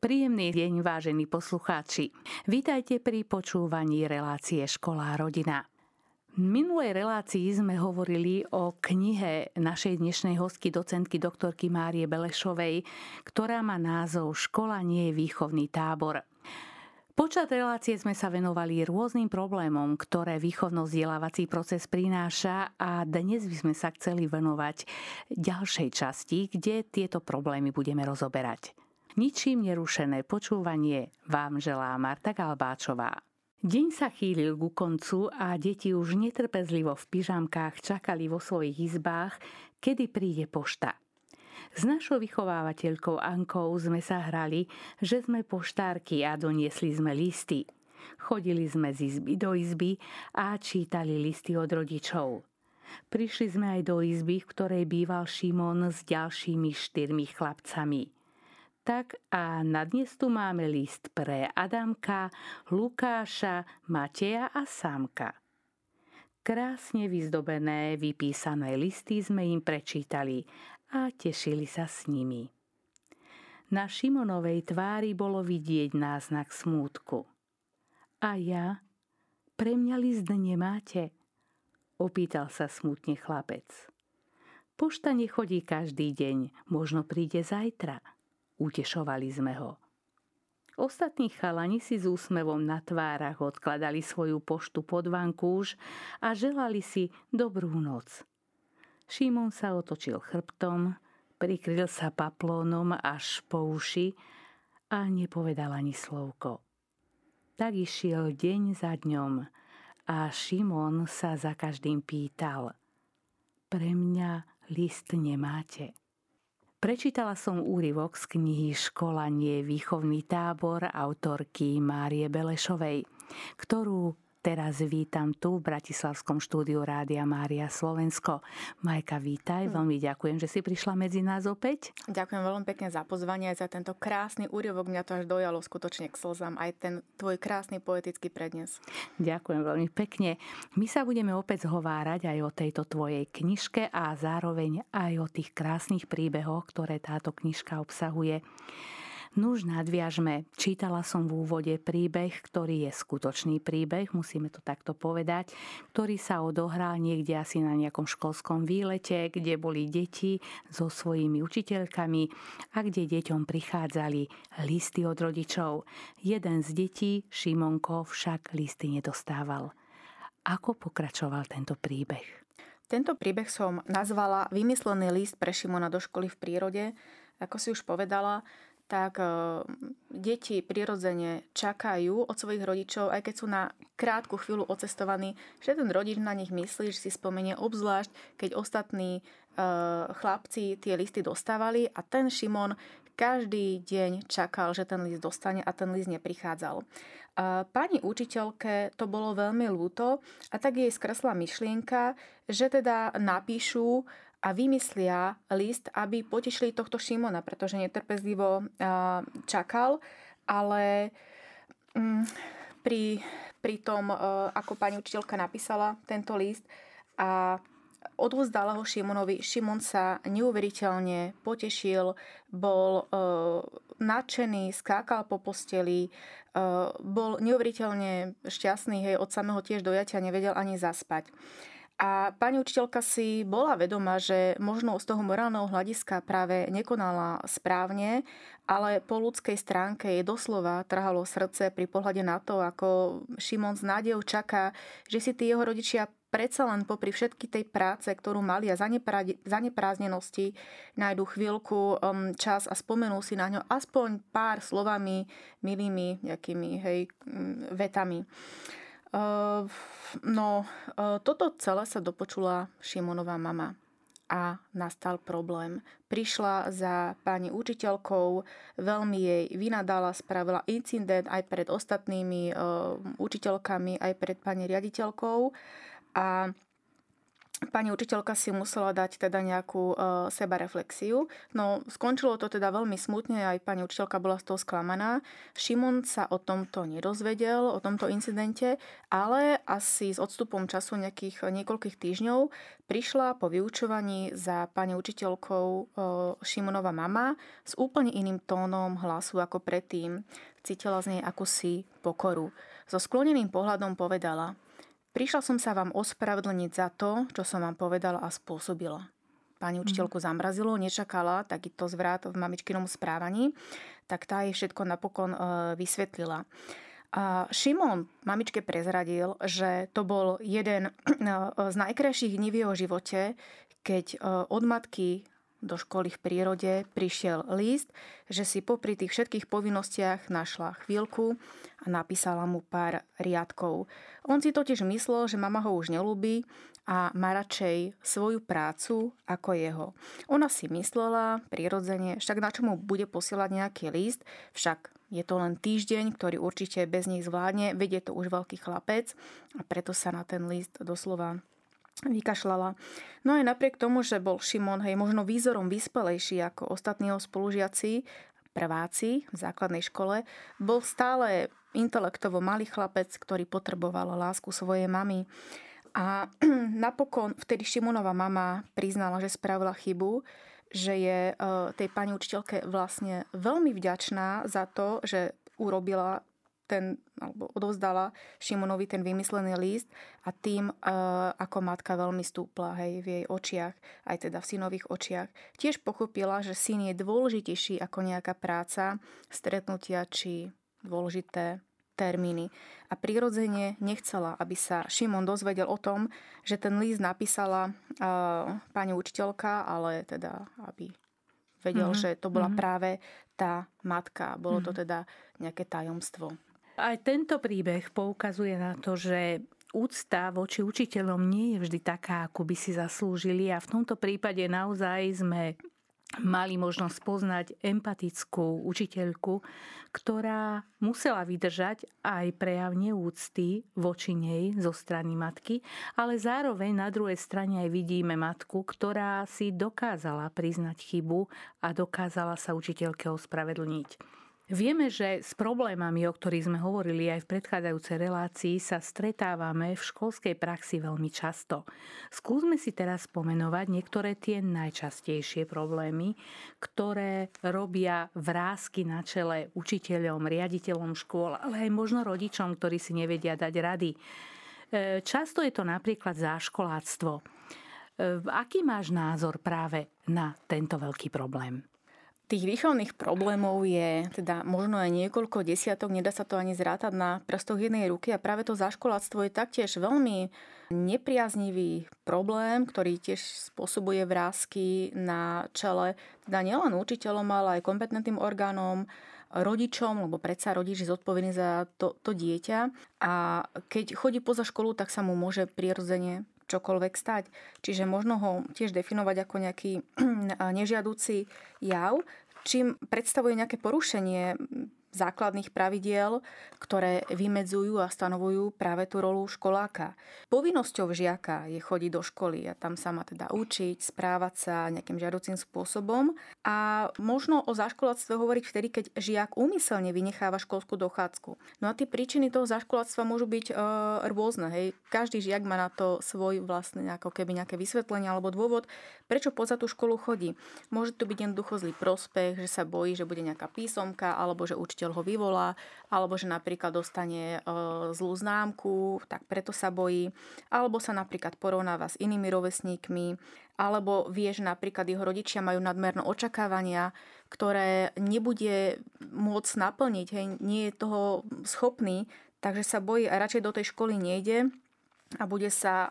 Príjemný deň, vážení poslucháči. Vítajte pri počúvaní relácie Škola a rodina. V minulej relácii sme hovorili o knihe našej dnešnej hostky, docentky doktorky Márie Belešovej, ktorá má názov Škola nie je výchovný tábor. Počas relácie sme sa venovali rôznym problémom, ktoré výchovno-vzdelávací proces prináša a dnes by sme sa chceli venovať ďalšej časti, kde tieto problémy budeme rozoberať. Ničím nerušené počúvanie vám želá Marta Galbáčová. Deň sa chýlil ku koncu a deti už netrpezlivo v pyžamkách čakali vo svojich izbách, kedy príde pošta. S našou vychovávateľkou Ankou sme sa hrali, že sme poštárky a doniesli sme listy. Chodili sme z izby do izby a čítali listy od rodičov. Prišli sme aj do izby, v ktorej býval Šimon s ďalšími štyrmi chlapcami – tak a na dnes tu máme list pre Adamka, Lukáša, Mateja a Sámka. Krásne vyzdobené, vypísané listy sme im prečítali a tešili sa s nimi. Na Šimonovej tvári bolo vidieť náznak smútku. A ja? Pre mňa list nemáte? Opýtal sa smutne chlapec. Pošta nechodí každý deň, možno príde zajtra. Utešovali sme ho. Ostatní chalani si s úsmevom na tvárach odkladali svoju poštu pod vankúš a želali si dobrú noc. Šimon sa otočil chrbtom, prikryl sa paplónom až po uši a nepovedal ani slovko. Tak išiel deň za dňom a Šimon sa za každým pýtal. Pre mňa list nemáte. Prečítala som úryvok z knihy Škola nie výchovný tábor autorky Márie Belešovej, ktorú Teraz vítam tu v Bratislavskom štúdiu Rádia Mária Slovensko. Majka, vítaj, hm. veľmi ďakujem, že si prišla medzi nás opäť. Ďakujem veľmi pekne za pozvanie aj za tento krásny úryvok. Mňa to až dojalo skutočne k slzám, aj ten tvoj krásny poetický prednes. Ďakujem veľmi pekne. My sa budeme opäť zhovárať aj o tejto tvojej knižke a zároveň aj o tých krásnych príbehoch, ktoré táto knižka obsahuje. Nuž nadviažme. Čítala som v úvode príbeh, ktorý je skutočný príbeh, musíme to takto povedať, ktorý sa odohral niekde asi na nejakom školskom výlete, kde boli deti so svojimi učiteľkami a kde deťom prichádzali listy od rodičov. Jeden z detí, Šimonko, však listy nedostával. Ako pokračoval tento príbeh? Tento príbeh som nazvala Vymyslený list pre Šimona do školy v prírode. Ako si už povedala, tak eh, deti prirodzene čakajú od svojich rodičov, aj keď sú na krátku chvíľu ocestovaní, že ten rodič na nich myslí, že si spomenie obzvlášť, keď ostatní eh, chlapci tie listy dostávali a ten Šimon každý deň čakal, že ten list dostane a ten list neprichádzal. Eh, pani učiteľke to bolo veľmi ľúto a tak jej skresla myšlienka, že teda napíšu a vymyslia list, aby potešili tohto Šimona, pretože netrpezlivo čakal, ale mm, pri, pri tom, e, ako pani učiteľka napísala tento list a odvozdala ho Šimonovi. Šimon sa neuveriteľne potešil, bol uh, nadšený, skákal po posteli, uh, bol neuveriteľne šťastný, hej, od samého tiež dojatia nevedel ani zaspať. A pani učiteľka si bola vedomá, že možno z toho morálneho hľadiska práve nekonala správne, ale po ľudskej stránke jej doslova trhalo srdce pri pohľade na to, ako Šimon s nádejou čaká, že si tí jeho rodičia predsa len popri všetky tej práce, ktorú mali a zanepráznenosti, nájdu chvíľku um, čas a spomenú si na ňo aspoň pár slovami, milými nejakými hej, vetami. Uh, no, uh, toto celé sa dopočula Šimonová mama a nastal problém. Prišla za pani učiteľkou, veľmi jej vynadala, spravila incident aj pred ostatnými uh, učiteľkami, aj pred pani riaditeľkou a pani učiteľka si musela dať teda nejakú uh, sebareflexiu. No skončilo to teda veľmi smutne, aj pani učiteľka bola z toho sklamaná. Šimon sa o tomto nedozvedel, o tomto incidente, ale asi s odstupom času nejakých niekoľkých týždňov prišla po vyučovaní za pani učiteľkou uh, Šimonova mama s úplne iným tónom hlasu ako predtým. Cítila z nej akúsi pokoru. So skloneným pohľadom povedala – Prišla som sa vám ospravedlniť za to, čo som vám povedala a spôsobila. Pani mhm. učiteľku zamrazilo, nečakala takýto zvrat v mamičkinom správaní, tak tá jej všetko napokon e, vysvetlila. A Šimon mamičke prezradil, že to bol jeden e, z najkrajších dní v jeho živote, keď e, od matky do školy v prírode prišiel list, že si popri tých všetkých povinnostiach našla chvíľku a napísala mu pár riadkov. On si totiž myslel, že mama ho už nelúbi a má radšej svoju prácu ako jeho. Ona si myslela prirodzene, však na čo mu bude posielať nejaký list, však je to len týždeň, ktorý určite bez nich zvládne, vedie to už veľký chlapec a preto sa na ten list doslova vykašľala. No aj napriek tomu, že bol Šimon hej, možno výzorom vyspelejší ako ostatní spolužiaci, prváci v základnej škole, bol stále intelektovo malý chlapec, ktorý potreboval lásku svojej mamy. A napokon vtedy Šimonova mama priznala, že spravila chybu, že je e, tej pani učiteľke vlastne veľmi vďačná za to, že urobila ten, alebo odovzdala Šimonovi ten vymyslený list a tým, e, ako matka veľmi stúpla hej, v jej očiach, aj teda v synových očiach, tiež pochopila, že syn je dôležitejší ako nejaká práca, stretnutia či dôležité termíny. A prirodzene nechcela, aby sa Šimon dozvedel o tom, že ten list napísala uh, pani učiteľka, ale teda, aby vedel, mm-hmm. že to bola mm-hmm. práve tá matka. Bolo mm-hmm. to teda nejaké tajomstvo. Aj tento príbeh poukazuje na to, že úcta voči učiteľom nie je vždy taká, ako by si zaslúžili a v tomto prípade naozaj sme mali možnosť poznať empatickú učiteľku, ktorá musela vydržať aj prejav neúcty voči nej zo strany matky, ale zároveň na druhej strane aj vidíme matku, ktorá si dokázala priznať chybu a dokázala sa učiteľke ospravedlniť. Vieme, že s problémami, o ktorých sme hovorili aj v predchádzajúcej relácii, sa stretávame v školskej praxi veľmi často. Skúsme si teraz spomenovať niektoré tie najčastejšie problémy, ktoré robia vrázky na čele učiteľom, riaditeľom škôl, ale aj možno rodičom, ktorí si nevedia dať rady. E, často je to napríklad záškoláctvo. E, aký máš názor práve na tento veľký problém? Tých výchovných problémov je teda možno aj niekoľko desiatok, nedá sa to ani zrátať na prstoch jednej ruky a práve to zaškoláctvo je taktiež veľmi nepriaznivý problém, ktorý tiež spôsobuje vrázky na čele teda nielen učiteľom, ale aj kompetentným orgánom, rodičom, lebo predsa rodič je zodpovedný za to, to dieťa. A keď chodí poza školu, tak sa mu môže prirodzene čokoľvek stať. Čiže možno ho tiež definovať ako nejaký nežiadúci jav, čím predstavuje nejaké porušenie základných pravidiel, ktoré vymedzujú a stanovujú práve tú rolu školáka. Povinnosťou žiaka je chodiť do školy a tam sa má teda učiť, správať sa nejakým žiaducím spôsobom a možno o zaškoláctve hovoriť vtedy, keď žiak úmyselne vynecháva školskú dochádzku. No a tie príčiny toho zaškoláctva môžu byť e, rôzne. Hej. Každý žiak má na to svoj vlastný ako keby nejaké vysvetlenie alebo dôvod, prečo poza tú školu chodí. Môže to byť jednoducho zlý prospech, že sa bojí, že bude nejaká písomka alebo že učiteľ učiteľ ho vyvolá, alebo že napríklad dostane e, zlú známku, tak preto sa bojí, alebo sa napríklad porovnáva s inými rovesníkmi, alebo vie, že napríklad jeho rodičia majú nadmerné očakávania, ktoré nebude môcť naplniť, hej, nie je toho schopný, takže sa bojí a radšej do tej školy nejde, a bude sa uh,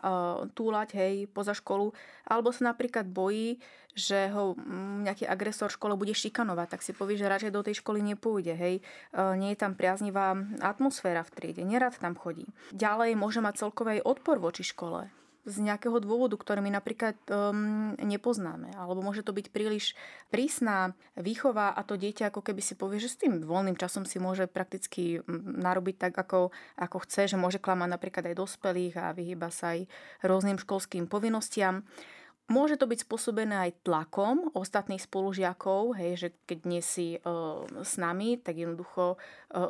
túlať hej, poza školu, alebo sa napríklad bojí, že ho mm, nejaký agresor v škole bude šikanovať, tak si povie, že radšej do tej školy nepôjde. Hej. Uh, nie je tam priaznivá atmosféra v triede, nerad tam chodí. Ďalej môže mať celkový odpor voči škole. Z nejakého dôvodu, ktorý my napríklad um, nepoznáme. Alebo môže to byť príliš prísna výchova a to dieťa ako keby si povie, že s tým voľným časom si môže prakticky narobiť tak, ako, ako chce, že môže klamať napríklad aj dospelých a vyhýba sa aj rôznym školským povinnostiam. Môže to byť spôsobené aj tlakom ostatných spolužiakov, hej, že keď nie si e, s nami, tak jednoducho e,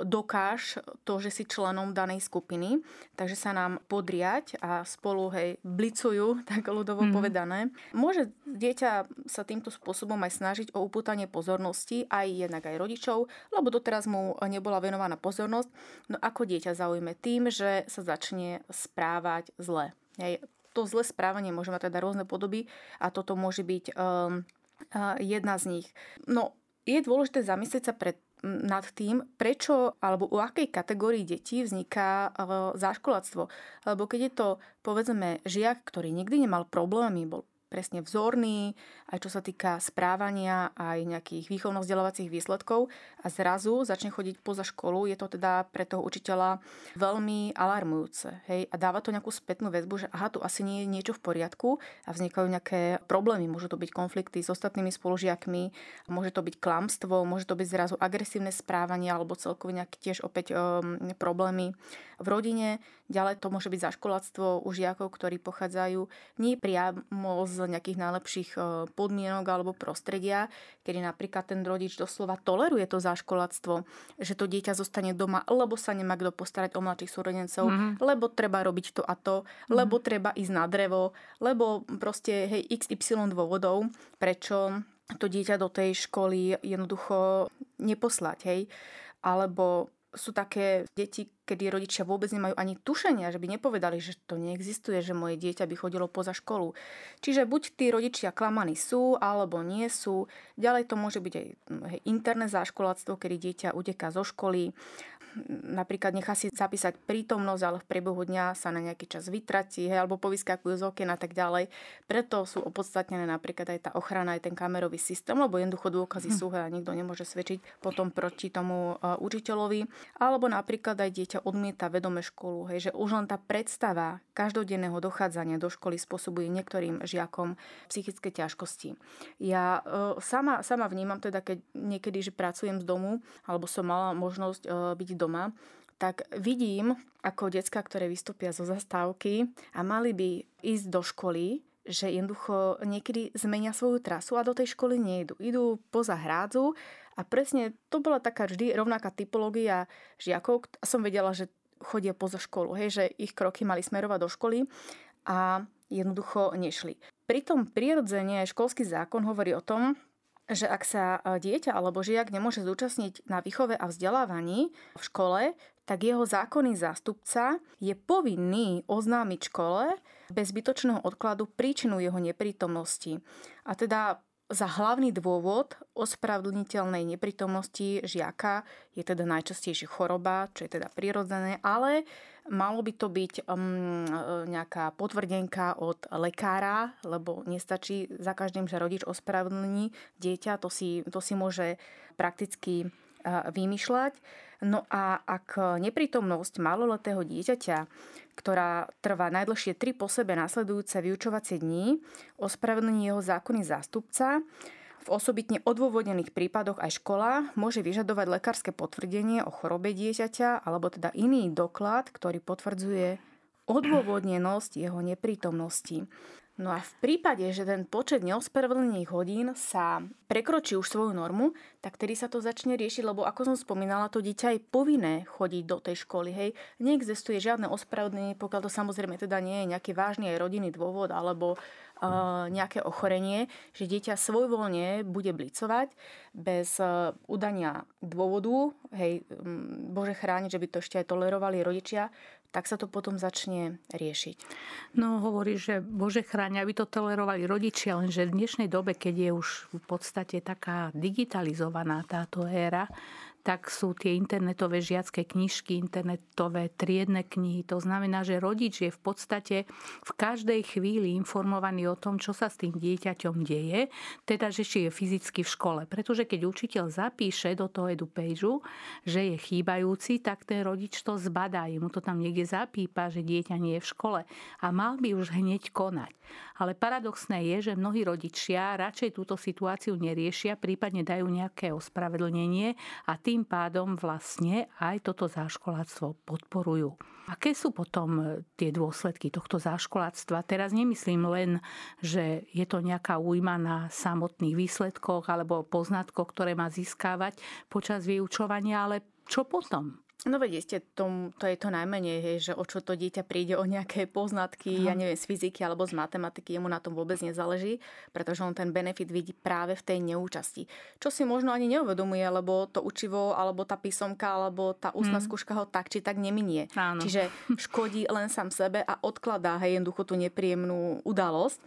dokáž to, že si členom danej skupiny, takže sa nám podriať a spolu hej, blicujú, tak ľudovo mm. povedané. Môže dieťa sa týmto spôsobom aj snažiť o upútanie pozornosti, aj jednak aj rodičov, lebo doteraz mu nebola venovaná pozornosť. No ako dieťa zaujme tým, že sa začne správať zle. Hej, to zlé správanie môže mať teda rôzne podoby a toto môže byť um, uh, jedna z nich. No, je dôležité zamyslieť sa pred nad tým, prečo alebo u akej kategórii detí vzniká uh, záškoláctvo. Lebo keď je to, povedzme, žiak, ktorý nikdy nemal problémy, bol presne vzorný, aj čo sa týka správania, aj nejakých výchovno-vzdelávacích výsledkov a zrazu začne chodiť poza školu, je to teda pre toho učiteľa veľmi alarmujúce. Hej? A dáva to nejakú spätnú väzbu, že aha, tu asi nie je niečo v poriadku a vznikajú nejaké problémy. Môžu to byť konflikty s ostatnými spolužiakmi, môže to byť klamstvo, môže to byť zrazu agresívne správanie alebo celkovo nejaké tiež opäť um, problémy v rodine. Ďalej to môže byť zaškoláctvo u žiakov, ktorí pochádzajú nie priamo z nejakých najlepších e, podmienok alebo prostredia, kedy napríklad ten rodič doslova toleruje to zaškoláctvo, že to dieťa zostane doma, lebo sa nemá kto postarať o mladších súrodencov, mm-hmm. lebo treba robiť to a to, mm-hmm. lebo treba ísť na drevo, lebo proste hej, XY dôvodov, prečo to dieťa do tej školy jednoducho neposlať, hej. Alebo sú také deti, kedy rodičia vôbec nemajú ani tušenia, že by nepovedali, že to neexistuje, že moje dieťa by chodilo poza školu. Čiže buď tí rodičia klamaní sú, alebo nie sú. Ďalej to môže byť aj hej, interné záškoláctvo, kedy dieťa uteká zo školy napríklad nechá si zapísať prítomnosť, ale v priebehu dňa sa na nejaký čas vytratí, hej, alebo povyskakujú z okien a tak ďalej. Preto sú opodstatnené napríklad aj tá ochrana, aj ten kamerový systém, lebo jednoducho dôkazy hm. sú a nikto nemôže svedčiť potom proti tomu uh, učiteľovi. Alebo napríklad aj dieťa odmieta vedome školu, hej, že už len tá predstava každodenného dochádzania do školy spôsobuje niektorým žiakom psychické ťažkosti. Ja uh, sama, sama vnímam teda, keď niekedy, že pracujem z domu, alebo som mala možnosť uh, byť doma, tak vidím, ako decka, ktoré vystúpia zo zastávky a mali by ísť do školy, že jednoducho niekedy zmenia svoju trasu a do tej školy nejdu. Idú poza hrádzu a presne to bola taká vždy rovnaká typológia žiakov a som vedela, že chodia poza školu, hej, že ich kroky mali smerovať do školy a jednoducho nešli. Pritom prirodzene školský zákon hovorí o tom, že ak sa e, dieťa alebo žiak nemôže zúčastniť na výchove a vzdelávaní v škole, tak jeho zákonný zástupca je povinný oznámiť škole bez zbytočného odkladu príčinu jeho neprítomnosti. A teda za hlavný dôvod ospravedlniteľnej neprítomnosti žiaka je teda najčastejšie choroba, čo je teda prirodzené, ale malo by to byť um, nejaká potvrdenka od lekára, lebo nestačí za každým, že rodič ospravedlní dieťa, to si, to si môže prakticky uh, vymýšľať. No a ak neprítomnosť maloletého dieťaťa ktorá trvá najdlhšie tri po sebe nasledujúce vyučovacie dní, ospravedlní jeho zákonný zástupca. V osobitne odôvodnených prípadoch aj škola môže vyžadovať lekárske potvrdenie o chorobe dieťaťa alebo teda iný doklad, ktorý potvrdzuje odôvodnenosť jeho neprítomnosti. No a v prípade, že ten počet neospravedlnených hodín sa prekročí už svoju normu, tak tedy sa to začne riešiť, lebo ako som spomínala, to dieťa je povinné chodiť do tej školy. Hej. Neexistuje žiadne ospravedlnenie, pokiaľ to samozrejme teda nie je nejaký vážny aj rodinný dôvod alebo uh, nejaké ochorenie, že dieťa svojvoľne bude blicovať bez uh, udania dôvodu, hej, um, Bože chrániť, že by to ešte aj tolerovali rodičia, tak sa to potom začne riešiť. No hovorí, že Bože chráň, aby to tolerovali rodičia, lenže v dnešnej dobe, keď je už v podstate taká digitalizovaná táto éra, tak sú tie internetové žiacké knižky, internetové triedne knihy. To znamená, že rodič je v podstate v každej chvíli informovaný o tom, čo sa s tým dieťaťom deje, teda že či je fyzicky v škole. Pretože keď učiteľ zapíše do toho edupageu, že je chýbajúci, tak ten rodič to zbadá, mu to tam niekde zapípa, že dieťa nie je v škole a mal by už hneď konať. Ale paradoxné je, že mnohí rodičia radšej túto situáciu neriešia, prípadne dajú nejaké ospravedlnenie a tým pádom vlastne aj toto záškoláctvo podporujú. Aké sú potom e, tie dôsledky tohto záškoláctva? Teraz nemyslím len, že je to nejaká újma na samotných výsledkoch alebo poznatkoch, ktoré má získavať počas vyučovania, ale čo potom? No veď ste, tom, to je to najmenej, hej, že o čo to dieťa príde, o nejaké poznatky, Aha. ja neviem, z fyziky alebo z matematiky, jemu na tom vôbec nezáleží, pretože on ten benefit vidí práve v tej neúčasti. Čo si možno ani neuvedomuje, lebo to učivo, alebo tá písomka, alebo tá ústna hmm. skúška ho tak či tak neminie. Áno. Čiže škodí len sám sebe a odkladá hej, jednoducho tú nepríjemnú udalosť.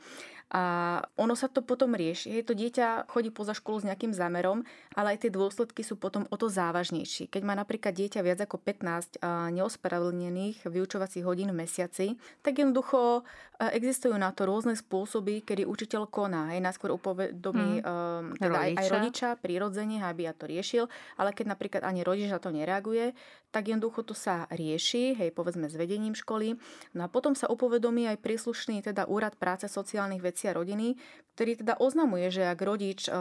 A ono sa to potom rieši. Hej, to dieťa chodí poza školu s nejakým zámerom, ale aj tie dôsledky sú potom o to závažnejšie. Keď má napríklad dieťa viac ako 15 neospravedlnených vyučovacích hodín v mesiaci, tak jednoducho existujú na to rôzne spôsoby, kedy učiteľ koná. Hej, najskôr upovedomí mm. teda aj, aj rodiča prirodzene, aby ja to riešil, ale keď napríklad ani rodič na to nereaguje, tak jednoducho to sa rieši, hej, povedzme s vedením školy. No a potom sa upovedomí aj príslušný teda úrad práce sociálnych vecí a rodiny, ktorý teda oznamuje, že ak rodič e,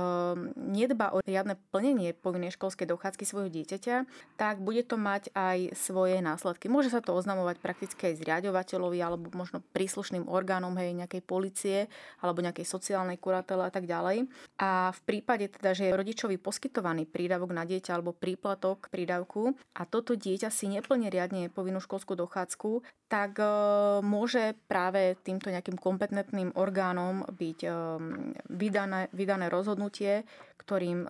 nedba o riadne plnenie povinnej školskej dochádzky svojho dieťaťa, tak bude to mať aj svoje následky. Môže sa to oznamovať prakticky aj zriadovateľovi alebo možno príslušným orgánom hej, nejakej policie alebo nejakej sociálnej kuratele a tak ďalej. A v prípade teda, že je rodičovi poskytovaný prídavok na dieťa alebo príplatok prídavku a toto dieťa si neplne riadne povinnú školskú dochádzku, tak e, môže práve týmto nejakým kompetentným orgánom byť e, vydané, vydané rozhodnutie, ktorým e,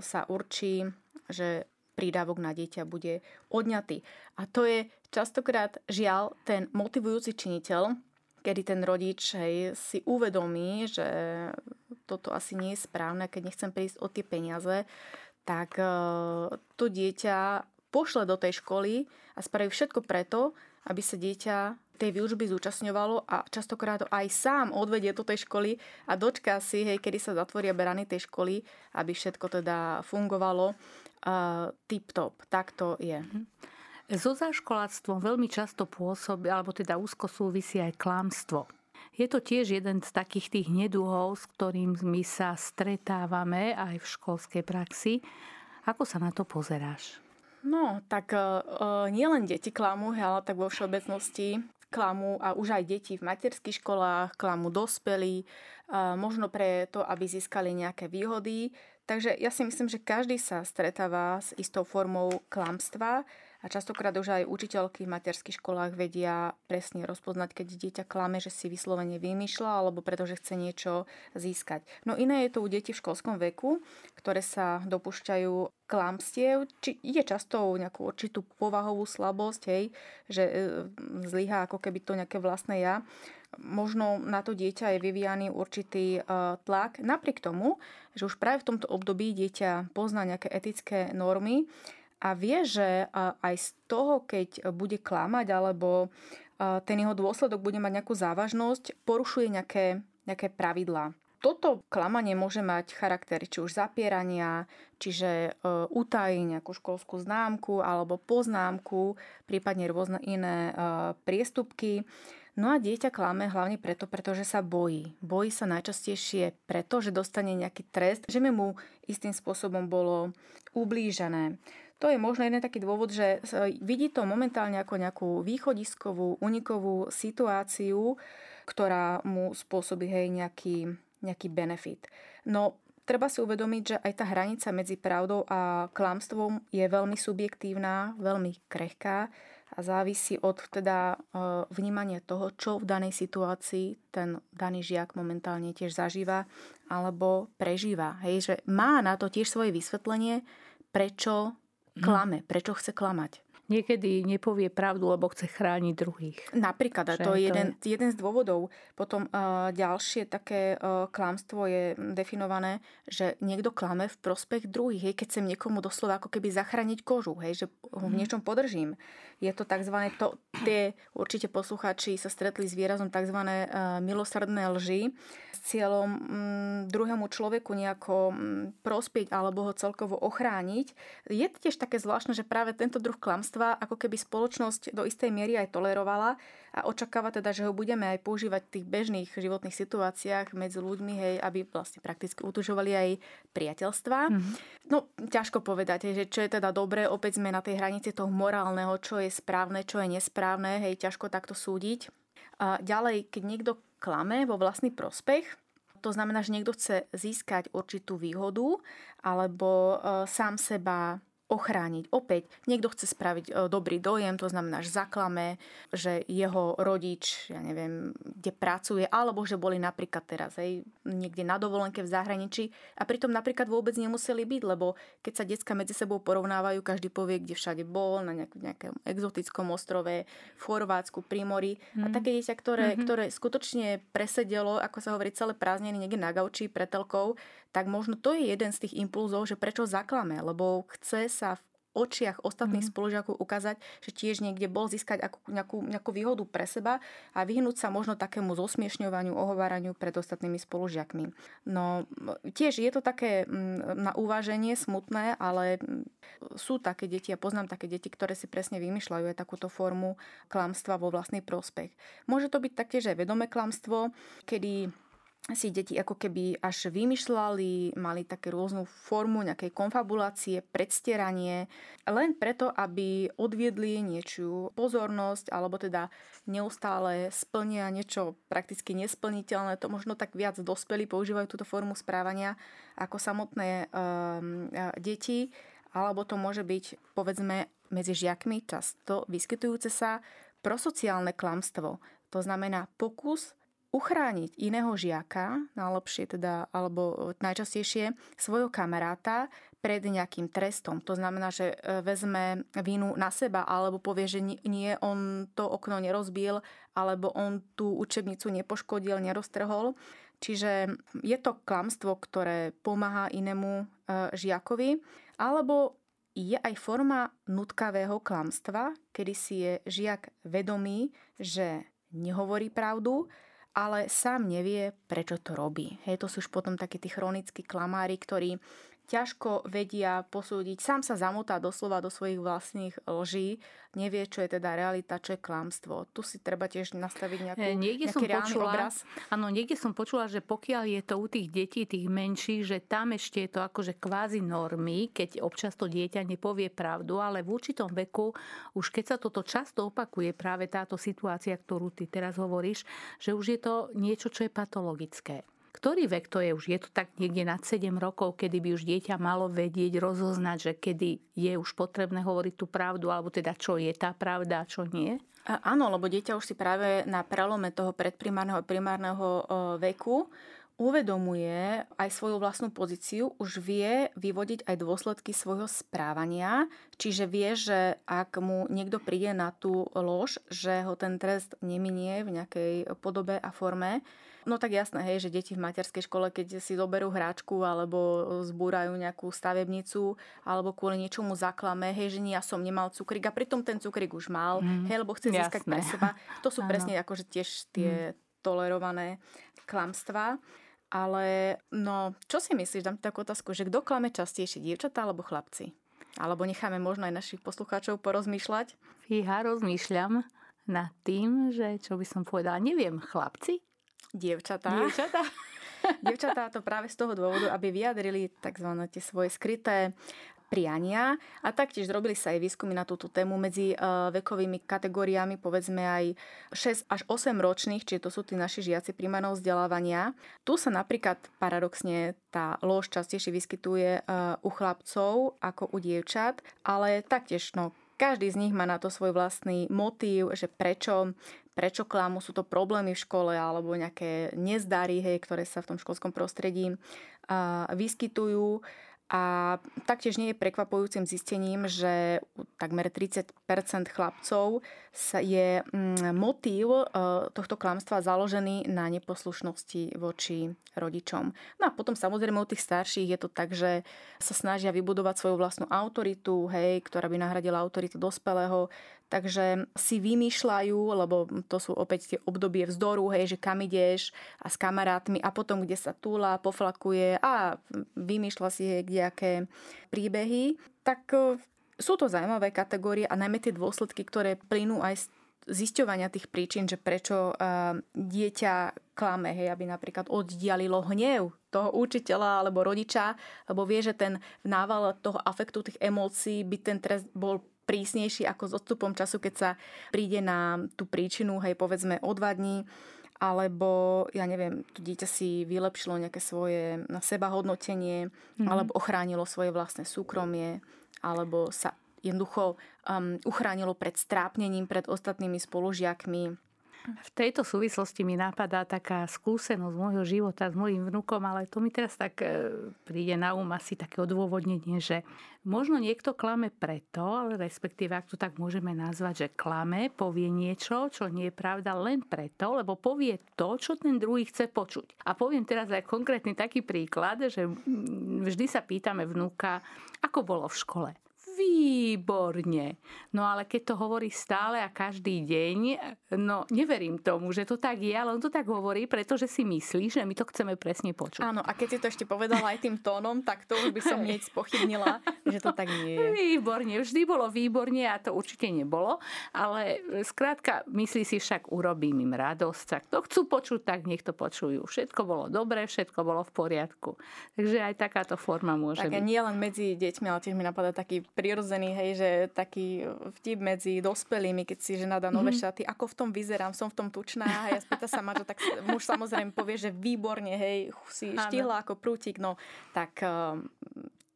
sa určí, že prídavok na dieťa bude odňatý. A to je častokrát žiaľ ten motivujúci činiteľ, kedy ten rodič hej, si uvedomí, že toto asi nie je správne, keď nechcem prísť o tie peniaze, tak to dieťa pošle do tej školy a spraví všetko preto, aby sa dieťa tej výučby zúčastňovalo a častokrát aj sám odvedie do tej školy a dočká si, hej, kedy sa zatvoria berany tej školy, aby všetko teda fungovalo uh, tip-top. Tak to je. Mhm. So záškoláctvom veľmi často pôsobí, alebo teda úzko súvisí aj klamstvo. Je to tiež jeden z takých tých nedúhov, s ktorými sa stretávame aj v školskej praxi. Ako sa na to pozeráš? No, tak uh, nielen deti klamú, ale tak vo všeobecnosti klamú a už aj deti v materských školách, klamú dospelí, uh, možno pre to, aby získali nejaké výhody. Takže ja si myslím, že každý sa stretáva s istou formou klamstva a častokrát už aj učiteľky v materských školách vedia presne rozpoznať, keď dieťa klame, že si vyslovene vymýšľa alebo pretože chce niečo získať. No iné je to u detí v školskom veku, ktoré sa dopúšťajú klamstiev, či ide často o nejakú určitú povahovú slabosť, hej, že e, zlyhá ako keby to nejaké vlastné ja možno na to dieťa je vyvíjaný určitý e, tlak. Napriek tomu, že už práve v tomto období dieťa pozná nejaké etické normy, a vie, že aj z toho, keď bude klamať alebo ten jeho dôsledok bude mať nejakú závažnosť, porušuje nejaké, nejaké pravidlá. Toto klamanie môže mať charakter či už zapierania, čiže e, utají nejakú školskú známku alebo poznámku, prípadne rôzne iné e, priestupky. No a dieťa klame hlavne preto, pretože sa bojí. Bojí sa najčastejšie preto, že dostane nejaký trest, že mu istým spôsobom bolo ublížené. To je možno jeden taký dôvod, že vidí to momentálne ako nejakú východiskovú, unikovú situáciu, ktorá mu spôsobí hej, nejaký, nejaký benefit. No treba si uvedomiť, že aj tá hranica medzi pravdou a klamstvom je veľmi subjektívna, veľmi krehká a závisí od teda e, vnímania toho, čo v danej situácii ten daný žiak momentálne tiež zažíva alebo prežíva. Hej, že má na to tiež svoje vysvetlenie, prečo. Klame, prečo chce klamať. Niekedy nepovie pravdu, lebo chce chrániť druhých. Napríklad, a to je jeden, je... jeden z dôvodov. Potom uh, ďalšie také uh, klamstvo je definované, že niekto klame v prospech druhých, hej, keď chcem niekomu doslova ako keby zachrániť kožu, hej, že ho v mhm. niečom podržím. Je to tzv. To, tie určite poslucháči sa stretli s výrazom tzv. Uh, milosrdné lži s cieľom um, druhému človeku nejako um, prospieť alebo ho celkovo ochrániť. Je tiež také zvláštne, že práve tento druh klamstva klamstvá ako keby spoločnosť do istej miery aj tolerovala a očakáva teda, že ho budeme aj používať v tých bežných životných situáciách medzi ľuďmi, hej, aby vlastne prakticky utužovali aj priateľstva. Mm-hmm. No, ťažko povedať, hej, že čo je teda dobré, opäť sme na tej hranici toho morálneho, čo je správne, čo je nesprávne, hej, ťažko takto súdiť. A ďalej, keď niekto klame vo vlastný prospech, to znamená, že niekto chce získať určitú výhodu alebo e, sám seba ochrániť. Opäť, niekto chce spraviť e, dobrý dojem, to znamená, že zaklame, že jeho rodič, ja neviem, kde pracuje, alebo že boli napríklad teraz hej, niekde na dovolenke v zahraničí a pritom napríklad vôbec nemuseli byť, lebo keď sa decka medzi sebou porovnávajú, každý povie, kde všade bol, na nejak, nejakom exotickom ostrove, v Chorvátsku, pri mori. Mm. A mhm. také dieťa, ktoré, mm-hmm. ktoré skutočne presedelo, ako sa hovorí, celé prázdniny niekde na gauči pretelkou, tak možno to je jeden z tých impulzov, že prečo zaklame, lebo chce sa v očiach ostatných mm. spolužiakov ukázať, že tiež niekde bol získať akú, nejakú, nejakú výhodu pre seba a vyhnúť sa možno takému zosmiešňovaniu, ohováraniu pred ostatnými spolužiakmi. No tiež je to také mm, na uváženie smutné, ale mm, sú také deti, ja poznám také deti, ktoré si presne vymýšľajú aj takúto formu klamstva vo vlastný prospech. Môže to byť taktiež aj vedomé klamstvo, kedy si deti ako keby až vymýšľali, mali také rôznu formu nejakej konfabulácie, predstieranie, len preto, aby odviedli niečo pozornosť, alebo teda neustále splnia niečo prakticky nesplniteľné. To možno tak viac dospelí používajú túto formu správania ako samotné um, deti, alebo to môže byť, povedzme, medzi žiakmi často vyskytujúce sa prosociálne klamstvo. To znamená pokus uchrániť iného žiaka, najlepšie teda, alebo najčastejšie svojho kamaráta pred nejakým trestom. To znamená, že e, vezme vinu na seba alebo povie, že nie, on to okno nerozbil alebo on tú učebnicu nepoškodil, neroztrhol. Čiže je to klamstvo, ktoré pomáha inému e, žiakovi, alebo je aj forma nutkavého klamstva, kedy si je žiak vedomý, že nehovorí pravdu, ale sám nevie, prečo to robí. Hej, to sú už potom takí tí chronickí klamári, ktorí ťažko vedia posúdiť, sám sa zamotá doslova do svojich vlastných lží, nevie, čo je teda realita, čo je klamstvo. Tu si treba tiež nastaviť nejakú, e, niekde nejaký som počula, obraz. Áno, niekde som počula, že pokiaľ je to u tých detí, tých menších, že tam ešte je to akože kvázi normy, keď občas to dieťa nepovie pravdu, ale v určitom veku, už keď sa toto často opakuje, práve táto situácia, ktorú ty teraz hovoríš, že už je to niečo, čo je patologické. Ktorý vek to je? Už je to tak niekde nad 7 rokov, kedy by už dieťa malo vedieť, rozoznať, že kedy je už potrebné hovoriť tú pravdu, alebo teda čo je tá pravda čo nie? A áno, lebo dieťa už si práve na prelome toho predprimárneho a primárneho veku uvedomuje aj svoju vlastnú pozíciu, už vie vyvodiť aj dôsledky svojho správania, čiže vie, že ak mu niekto príde na tú lož, že ho ten trest neminie v nejakej podobe a forme, No tak jasné, hej, že deti v materskej škole, keď si zoberú hráčku alebo zbúrajú nejakú stavebnicu alebo kvôli niečomu zaklame, hej, že nie, ja som nemal cukrík a pritom ten cukrík už mal, mm, hej, lebo chce získať pre seba. To sú presne akože tiež tie mm. tolerované klamstvá. Ale no, čo si myslíš, dám takú otázku, že kto klame častejšie, dievčatá alebo chlapci? Alebo necháme možno aj našich poslucháčov porozmýšľať? Fíha, rozmýšľam nad tým, že čo by som povedala, neviem, chlapci? Dievčatá. Dievčatá. Dievčatá to práve z toho dôvodu, aby vyjadrili tzv. tie svoje skryté priania a taktiež robili sa aj výskumy na túto tému medzi uh, vekovými kategóriami, povedzme aj 6 až 8 ročných, čiže to sú tí naši žiaci primárneho vzdelávania. Tu sa napríklad paradoxne tá lož častejšie vyskytuje uh, u chlapcov ako u dievčat, ale taktiež no, každý z nich má na to svoj vlastný motív, že prečo prečo klamú, sú to problémy v škole alebo nejaké nezdary, hej, ktoré sa v tom školskom prostredí uh, vyskytujú. A taktiež nie je prekvapujúcim zistením, že takmer 30% chlapcov je mm, motív e, tohto klamstva založený na neposlušnosti voči rodičom. No a potom samozrejme u tých starších je to tak, že sa snažia vybudovať svoju vlastnú autoritu, hej, ktorá by nahradila autoritu dospelého, Takže si vymýšľajú, lebo to sú opäť tie obdobie vzdoru, hej, že kam ideš a s kamarátmi a potom, kde sa túla, poflakuje a vymýšľa si kdejaké príbehy. Tak e, sú to zaujímavé kategórie a najmä tie dôsledky, ktoré plynú aj z zisťovania tých príčin, že prečo uh, dieťa klame, hej, aby napríklad oddialilo hnev toho učiteľa alebo rodiča, lebo vie, že ten nával toho afektu, tých emócií by ten trest bol prísnejší ako s odstupom času, keď sa príde na tú príčinu, hej, povedzme o dva dní, alebo, ja neviem, to dieťa si vylepšilo nejaké svoje seba hodnotenie, mm-hmm. alebo ochránilo svoje vlastné súkromie, alebo sa jednoducho um, uchránilo pred strápnením pred ostatnými spolužiakmi v tejto súvislosti mi napadá taká skúsenosť môjho života s mojim vnukom, ale to mi teraz tak e, príde na um asi také odôvodnenie, že možno niekto klame preto, respektíve ak to tak môžeme nazvať, že klame, povie niečo, čo nie je pravda len preto, lebo povie to, čo ten druhý chce počuť. A poviem teraz aj konkrétny taký príklad, že vždy sa pýtame vnúka, ako bolo v škole výborne. No ale keď to hovorí stále a každý deň, no neverím tomu, že to tak je, ale on to tak hovorí, pretože si myslí, že my to chceme presne počuť. Áno, a keď si to ešte povedala aj tým tónom, tak to už by som hneď spochybnila, že to tak nie je. Výborne, vždy bolo výborne a to určite nebolo, ale skrátka, myslí si však, urobím im radosť, tak to chcú počuť, tak nech to počujú. Všetko bolo dobré, všetko bolo v poriadku. Takže aj takáto forma môže tak byť. nie len medzi deťmi, ale tiež mi napadá taký prirodzený, hej, že taký vtip medzi dospelými, keď si žena dá nové mm-hmm. šaty, ako v tom vyzerám, som v tom tučná a ja spýta sa že tak muž samozrejme povie, že výborne, hej, si štihla ako prútik, no tak um,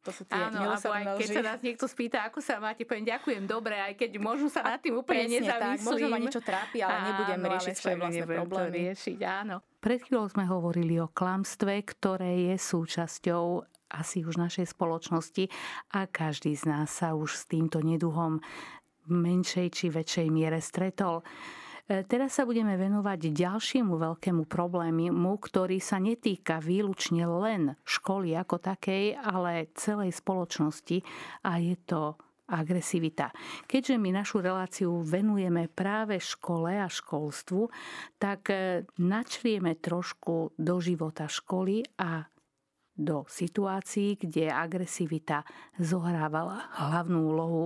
to sú tie Áno, alebo aj keď sa nás niekto spýta, ako sa máte, poviem ďakujem, dobre, aj keď môžu sa nad tým úplne nezamyslím. Možno ma niečo trápi, ale áno, nebudem riešiť svoje vlastné problémy. riešiť, áno. Pred chvíľou sme hovorili o klamstve, ktoré je súčasťou asi už našej spoločnosti a každý z nás sa už s týmto neduhom v menšej či väčšej miere stretol. E, teraz sa budeme venovať ďalšiemu veľkému problému, ktorý sa netýka výlučne len školy ako takej, ale celej spoločnosti a je to agresivita. Keďže my našu reláciu venujeme práve škole a školstvu, tak e, načrieme trošku do života školy a do situácií, kde agresivita zohrávala hlavnú úlohu.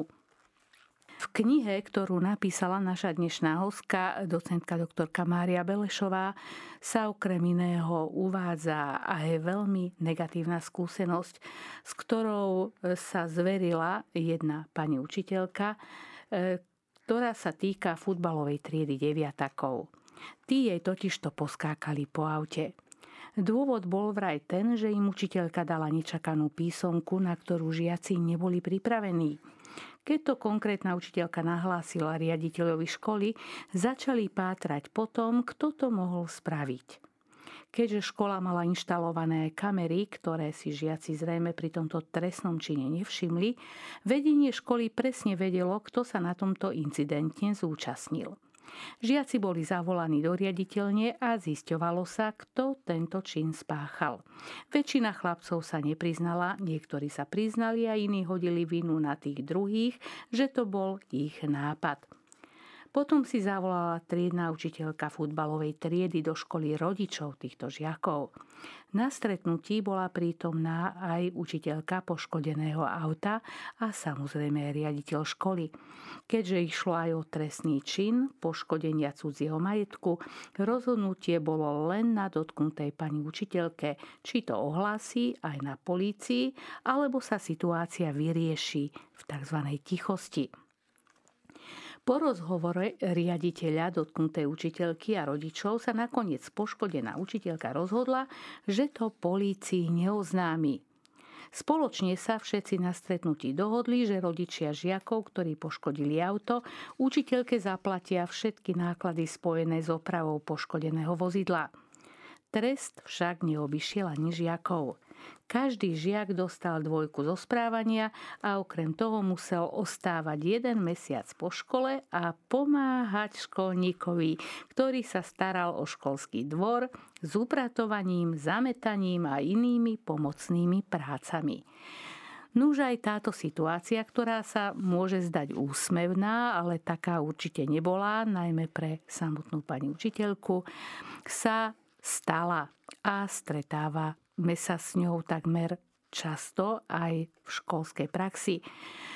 V knihe, ktorú napísala naša dnešná hostka, docentka doktorka Mária Belešová, sa okrem iného uvádza aj veľmi negatívna skúsenosť, s ktorou sa zverila jedna pani učiteľka, e, ktorá sa týka futbalovej triedy deviatakov. Tí jej totižto poskákali po aute. Dôvod bol vraj ten, že im učiteľka dala nečakanú písomku, na ktorú žiaci neboli pripravení. Keď to konkrétna učiteľka nahlásila riaditeľovi školy, začali pátrať po tom, kto to mohol spraviť. Keďže škola mala inštalované kamery, ktoré si žiaci zrejme pri tomto trestnom čine nevšimli, vedenie školy presne vedelo, kto sa na tomto incidentne zúčastnil. Žiaci boli zavolaní do riaditeľne a zisťovalo sa, kto tento čin spáchal. Väčšina chlapcov sa nepriznala, niektorí sa priznali a iní hodili vinu na tých druhých, že to bol ich nápad. Potom si zavolala triedna učiteľka futbalovej triedy do školy rodičov týchto žiakov. Na stretnutí bola prítomná aj učiteľka poškodeného auta a samozrejme riaditeľ školy. Keďže išlo aj o trestný čin poškodenia cudzieho majetku, rozhodnutie bolo len na dotknutej pani učiteľke, či to ohlási aj na polícii, alebo sa situácia vyrieši v tzv. tichosti. Po rozhovore riaditeľa dotknutej učiteľky a rodičov sa nakoniec poškodená učiteľka rozhodla, že to polícii neoznámi. Spoločne sa všetci na stretnutí dohodli, že rodičia žiakov, ktorí poškodili auto, učiteľke zaplatia všetky náklady spojené s opravou poškodeného vozidla. Trest však neobyšiel ani žiakov. Každý žiak dostal dvojku zo správania a okrem toho musel ostávať jeden mesiac po škole a pomáhať školníkovi, ktorý sa staral o školský dvor s upratovaním, zametaním a inými pomocnými prácami. Núž aj táto situácia, ktorá sa môže zdať úsmevná, ale taká určite nebola, najmä pre samotnú pani učiteľku, sa stala a stretáva sa s ňou takmer často aj v školskej praxi.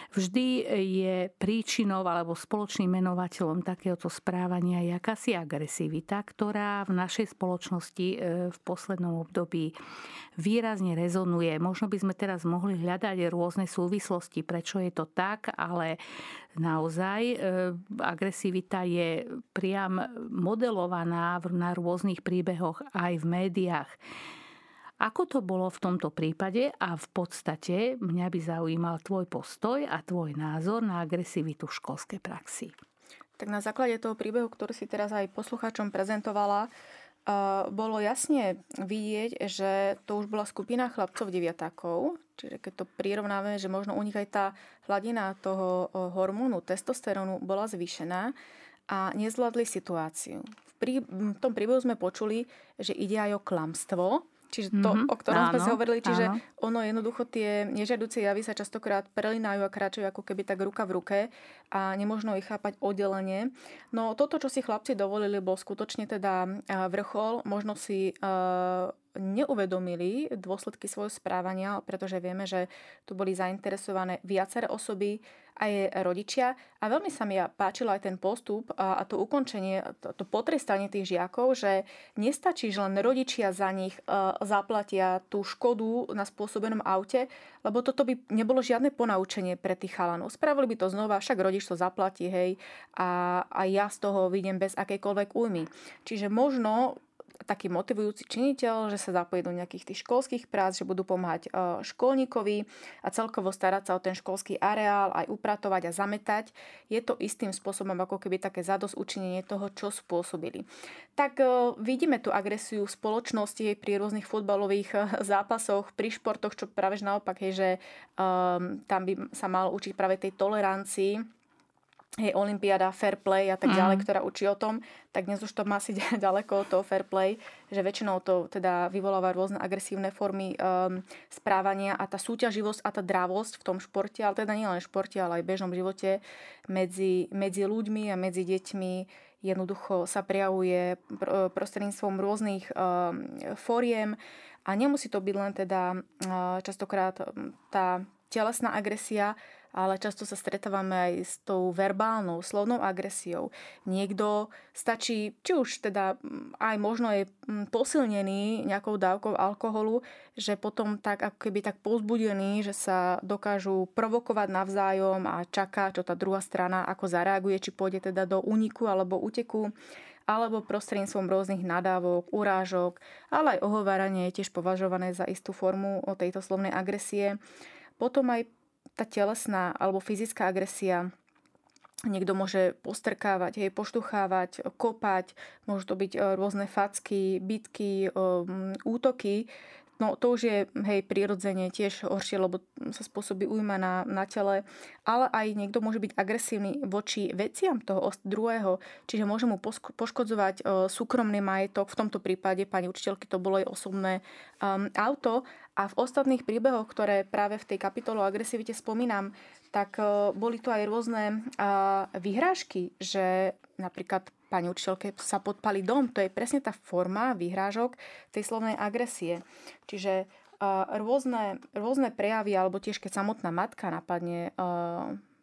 Vždy je príčinou alebo spoločným menovateľom takéhoto správania akási agresivita, ktorá v našej spoločnosti e, v poslednom období výrazne rezonuje. Možno by sme teraz mohli hľadať rôzne súvislosti, prečo je to tak, ale naozaj e, agresivita je priam modelovaná na rôznych príbehoch aj v médiách. Ako to bolo v tomto prípade a v podstate mňa by zaujímal tvoj postoj a tvoj názor na agresivitu v školskej praxi. Tak na základe toho príbehu, ktorý si teraz aj poslucháčom prezentovala, bolo jasne vidieť, že to už bola skupina chlapcov deviatákov, čiže keď to prirovnáme, že možno u nich aj tá hladina toho hormónu testosterónu bola zvýšená a nezvládli situáciu. V tom príbehu sme počuli, že ide aj o klamstvo, Čiže to, mm-hmm. o ktorom áno, sme si hovorili, čiže áno. ono jednoducho tie nežiaduce javy sa častokrát prelinajú a kráčajú ako keby tak ruka v ruke a nemožno ich chápať oddelenie. No toto, čo si chlapci dovolili, bol skutočne teda vrchol. Možno si neuvedomili dôsledky svojho správania, pretože vieme, že tu boli zainteresované viaceré osoby, aj rodičia. A veľmi sa mi páčil aj ten postup a, to ukončenie, to, to potrestanie tých žiakov, že nestačí, že len rodičia za nich zaplatia tú škodu na spôsobenom aute, lebo toto by nebolo žiadne ponaučenie pre tých chalanov. Spravili by to znova, však rodič to zaplatí, hej, a, a ja z toho vidím bez akejkoľvek újmy. Čiže možno taký motivujúci činiteľ, že sa zapojí do nejakých tých školských prác, že budú pomáhať e, školníkovi a celkovo starať sa o ten školský areál, aj upratovať a zametať. Je to istým spôsobom ako keby také zados učinenie toho, čo spôsobili. Tak e, vidíme tú agresiu v spoločnosti pri rôznych futbalových e, zápasoch, pri športoch, čo práve naopak je, že um, tam by sa malo učiť práve tej tolerancii hej, Olympiáda, fair play a tak ďalej, mm. ktorá učí o tom, tak dnes už to má si ďaleko od toho fair play, že väčšinou to teda vyvoláva rôzne agresívne formy um, správania a tá súťaživosť a tá drávosť v tom športe, ale teda nielen v športe, ale aj v bežnom živote medzi, medzi ľuďmi a medzi deťmi jednoducho sa prejavuje prostredníctvom rôznych um, fóriem a nemusí to byť len teda uh, častokrát tá telesná agresia, ale často sa stretávame aj s tou verbálnou, slovnou agresiou. Niekto stačí, či už teda mm, aj možno je mm, posilnený nejakou dávkou alkoholu, že potom tak ako keby tak pozbudený, že sa dokážu provokovať navzájom a čaká, čo tá druhá strana ako zareaguje, či pôjde teda do úniku alebo úteku alebo prostredníctvom rôznych nadávok, urážok, ale aj ohováranie je tiež považované za istú formu o tejto slovnej agresie. Potom aj tá telesná alebo fyzická agresia Niekto môže postrkávať, hej, poštuchávať, kopať, môžu to byť e, rôzne facky, bitky, e, útoky. No to už je hej, prirodzene tiež horšie, lebo sa spôsobí ujma na, na tele, ale aj niekto môže byť agresívny voči veciam toho druhého, čiže môže mu poškodzovať uh, súkromný majetok, v tomto prípade pani učiteľky to bolo aj osobné um, auto. A v ostatných príbehoch, ktoré práve v tej kapitole o agresivite spomínam, tak uh, boli tu aj rôzne uh, vyhrážky, že napríklad pani učiteľke sa podpali dom. To je presne tá forma vyhrážok tej slovnej agresie. Čiže uh, rôzne, rôzne prejavy, alebo tiež keď samotná matka napadne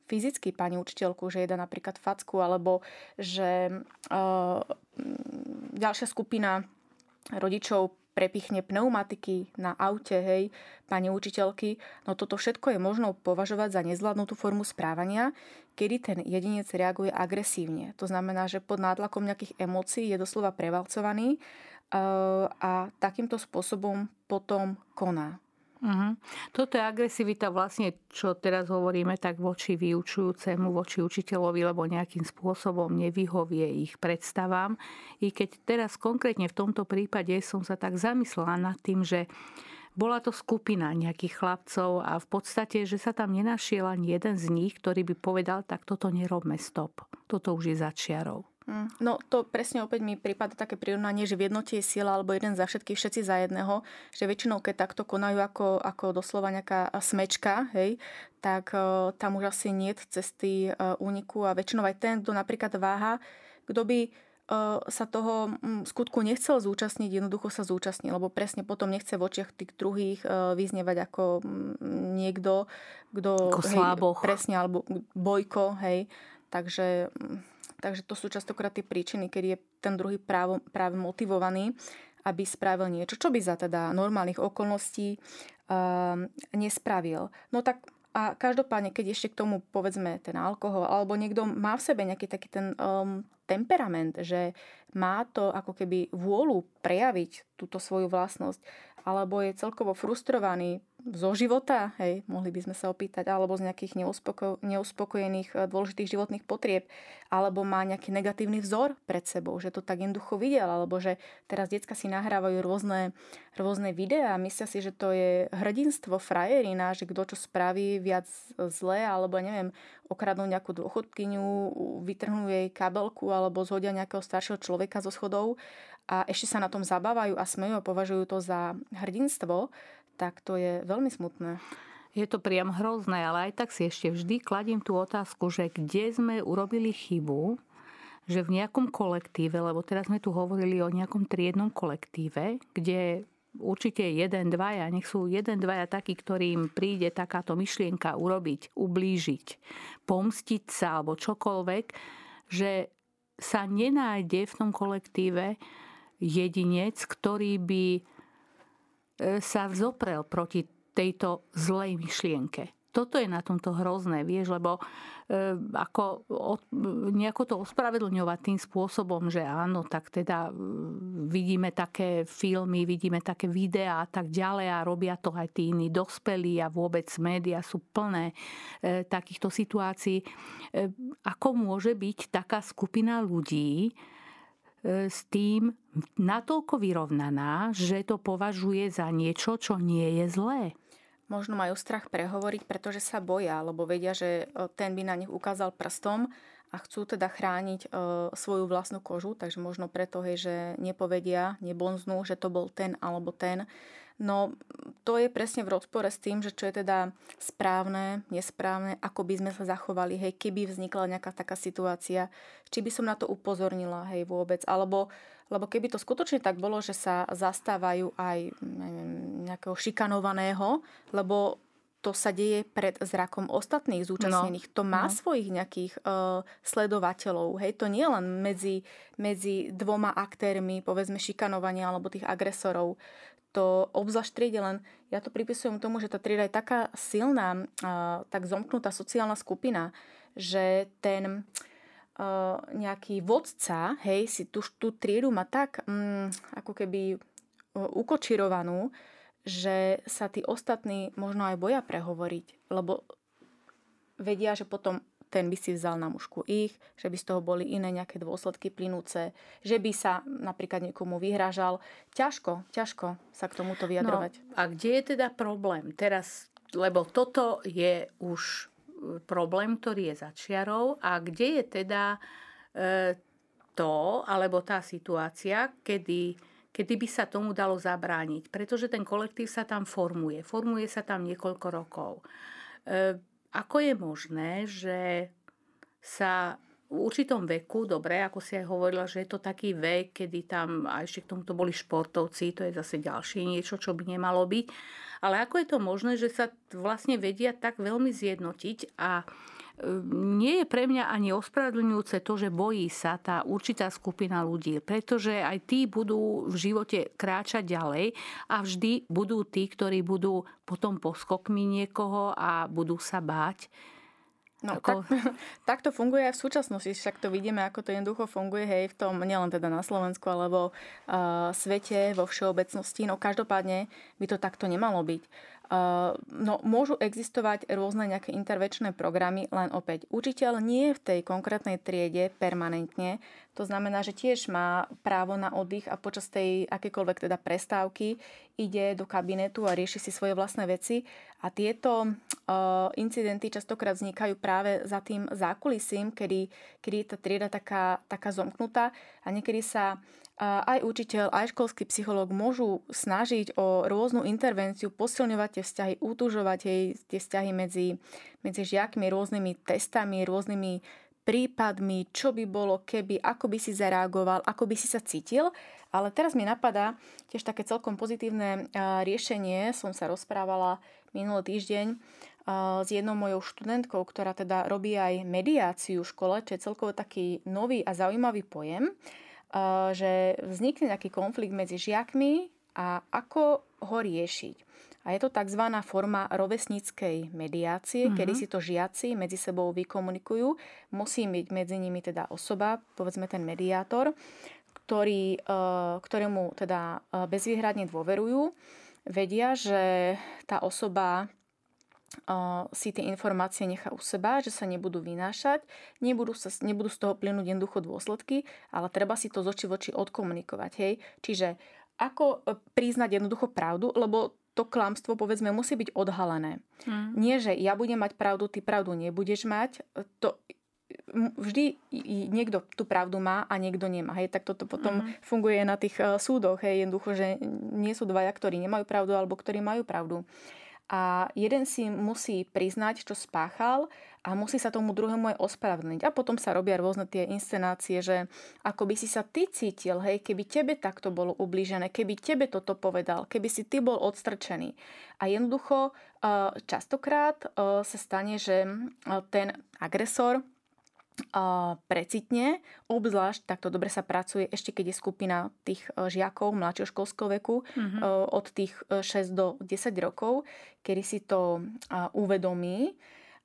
fyzicky pani učiteľku, že jeda napríklad facku, alebo že ďalšia skupina rodičov prepichne pneumatiky na aute, hej, pani učiteľky, no toto všetko je možno považovať za nezvládnutú formu správania, kedy ten jedinec reaguje agresívne. To znamená, že pod nátlakom nejakých emócií je doslova prevalcovaný uh, a takýmto spôsobom potom koná. Uh-huh. Toto je agresivita vlastne, čo teraz hovoríme, tak voči vyučujúcemu, voči učiteľovi, lebo nejakým spôsobom nevyhovie ich predstavám. I keď teraz konkrétne v tomto prípade som sa tak zamyslela nad tým, že bola to skupina nejakých chlapcov a v podstate, že sa tam nenašiel ani jeden z nich, ktorý by povedal, tak toto nerobme stop. Toto už je začiarov. Mm, no to presne opäť mi prípada také prirovnanie, že v jednote je sila alebo jeden za všetkých, všetci za jedného, že väčšinou keď takto konajú ako, ako doslova nejaká smečka, hej, tak uh, tam už asi nie cesty uh, úniku a väčšinou aj ten, kto napríklad váha, kto by sa toho mm, skutku nechcel zúčastniť, jednoducho sa zúčastnil, lebo presne potom nechce v očiach tých druhých vyznievať ako mm, niekto, kto... Ako hej. Presne, alebo bojko, hej. Takže, mm, takže to sú častokrát tie príčiny, keď je ten druhý právo, práve motivovaný, aby spravil niečo, čo by za teda normálnych okolností uh, nespravil. No tak a každopádne, keď ešte k tomu povedzme ten alkohol, alebo niekto má v sebe nejaký taký ten um, temperament, že má to ako keby vôľu prejaviť túto svoju vlastnosť, alebo je celkovo frustrovaný zo života, hej, mohli by sme sa opýtať, alebo z nejakých neuspoko- neuspokojených eh, dôležitých životných potrieb, alebo má nejaký negatívny vzor pred sebou, že to tak jednoducho videl, alebo že teraz decka si nahrávajú rôzne, rôzne videá a myslia si, že to je hrdinstvo, frajerina, že kto čo spraví viac zle, alebo neviem, okradnú nejakú dôchodkyňu, vytrhnú jej kabelku alebo zhodia nejakého staršieho človeka zo schodov a ešte sa na tom zabávajú a smejú a považujú to za hrdinstvo, tak to je veľmi smutné. Je to priam hrozné, ale aj tak si ešte vždy kladím tú otázku, že kde sme urobili chybu, že v nejakom kolektíve, lebo teraz sme tu hovorili o nejakom triednom kolektíve, kde určite jeden, dvaja, nech sú jeden, dvaja takí, ktorým príde takáto myšlienka urobiť, ublížiť, pomstiť sa alebo čokoľvek, že sa nenájde v tom kolektíve jedinec, ktorý by sa vzoprel proti tejto zlej myšlienke. Toto je na tomto hrozné, vieš, lebo e, ako od, nejako to ospravedlňovať tým spôsobom, že áno, tak teda vidíme také filmy, vidíme také videá a tak ďalej a robia to aj tí iní dospelí a vôbec médiá sú plné e, takýchto situácií. E, ako môže byť taká skupina ľudí, E, s tým natoľko vyrovnaná, že to považuje za niečo, čo nie je zlé. Možno majú strach prehovoriť, pretože sa boja, lebo vedia, že e, ten by na nich ukázal prstom a chcú teda chrániť e, svoju vlastnú kožu, takže možno preto, hej, že nepovedia, nebonznú, že to bol ten alebo ten. No to je presne v rozpore s tým, že čo je teda správne, nesprávne, ako by sme sa zachovali, hej, keby vznikla nejaká taká situácia, či by som na to upozornila, hej, vôbec, alebo lebo keby to skutočne tak bolo, že sa zastávajú aj neviem, nejakého šikanovaného, lebo to sa deje pred zrakom ostatných zúčastnených. No. To má no. svojich nejakých uh, sledovateľov. Hej, to nie len medzi, medzi dvoma aktérmi, povedzme šikanovania alebo tých agresorov to obzvlášť triede, len ja to pripisujem tomu, že tá trieda je taká silná, tak zomknutá sociálna skupina, že ten nejaký vodca, hej, si tú, tú triedu má tak mm, ako keby ukočirovanú, že sa tí ostatní možno aj boja prehovoriť, lebo vedia, že potom ten by si vzal na mužku ich, že by z toho boli iné nejaké dôsledky plynúce, že by sa napríklad niekomu vyhrážal. Ťažko, ťažko sa k tomuto vyjadrovať. No, a kde je teda problém? Teraz, lebo toto je už e, problém, ktorý je začiarov a kde je teda e, to, alebo tá situácia, kedy, kedy by sa tomu dalo zabrániť. Pretože ten kolektív sa tam formuje. Formuje sa tam niekoľko rokov. E, ako je možné, že sa v určitom veku, dobre, ako si aj hovorila, že je to taký vek, kedy tam, a ešte k tomuto boli športovci, to je zase ďalšie niečo, čo by nemalo byť. Ale ako je to možné, že sa vlastne vedia tak veľmi zjednotiť a nie je pre mňa ani ospravedlňujúce to, že bojí sa tá určitá skupina ľudí, pretože aj tí budú v živote kráčať ďalej a vždy budú tí, ktorí budú potom poskokmi niekoho a budú sa báť. No, ako... tak, tak to funguje aj v súčasnosti, však to vidíme, ako to jednoducho funguje, hej, v tom, nielen teda na Slovensku, alebo uh, svete vo všeobecnosti, no každopádne by to takto nemalo byť. No, môžu existovať rôzne nejaké intervenčné programy, len opäť učiteľ nie je v tej konkrétnej triede permanentne. To znamená, že tiež má právo na oddych a počas tej akékoľvek teda prestávky ide do kabinetu a rieši si svoje vlastné veci. A tieto uh, incidenty častokrát vznikajú práve za tým zákulisím, kedy, kedy je tá trieda taká, taká zomknutá a niekedy sa aj učiteľ, aj školský psychológ môžu snažiť o rôznu intervenciu, posilňovať tie vzťahy, utužovať jej, tie vzťahy medzi, medzi žiakmi rôznymi testami, rôznymi prípadmi, čo by bolo, keby, ako by si zareagoval, ako by si sa cítil. Ale teraz mi napadá tiež také celkom pozitívne riešenie. Som sa rozprávala minulý týždeň s jednou mojou študentkou, ktorá teda robí aj mediáciu v škole, čo je celkovo taký nový a zaujímavý pojem že vznikne nejaký konflikt medzi žiakmi a ako ho riešiť. A je to tzv. forma rovesníckej mediácie, uh-huh. kedy si to žiaci medzi sebou vykomunikujú. Musí byť medzi nimi teda osoba, povedzme ten mediátor, ktorý, ktorému teda bezvýhradne dôverujú. Vedia, že tá osoba si tie informácie nechá u seba, že sa nebudú vynášať, nebudú, sa, nebudú z toho plynúť jednoducho dôsledky, ale treba si to z oči v oči odkomunikovať. Hej? Čiže ako e, priznať jednoducho pravdu, lebo to klamstvo, povedzme, musí byť odhalené. Hmm. Nie, že ja budem mať pravdu, ty pravdu nebudeš mať. E, to, vždy niekto tú pravdu má a niekto nemá. Hej, tak toto potom mm. funguje na tých e, súdoch. Hej, jednoducho, že nie sú dvaja, ktorí nemajú pravdu alebo ktorí majú pravdu a jeden si musí priznať, čo spáchal a musí sa tomu druhému aj ospravedlniť. A potom sa robia rôzne tie inscenácie, že ako by si sa ty cítil, hej, keby tebe takto bolo ublížené, keby tebe toto povedal, keby si ty bol odstrčený. A jednoducho častokrát sa stane, že ten agresor precitne, obzvlášť takto dobre sa pracuje ešte keď je skupina tých e, žiakov mladšieho školského veku mm-hmm. od tých 6 e, do 10 rokov, kedy si to uvedomí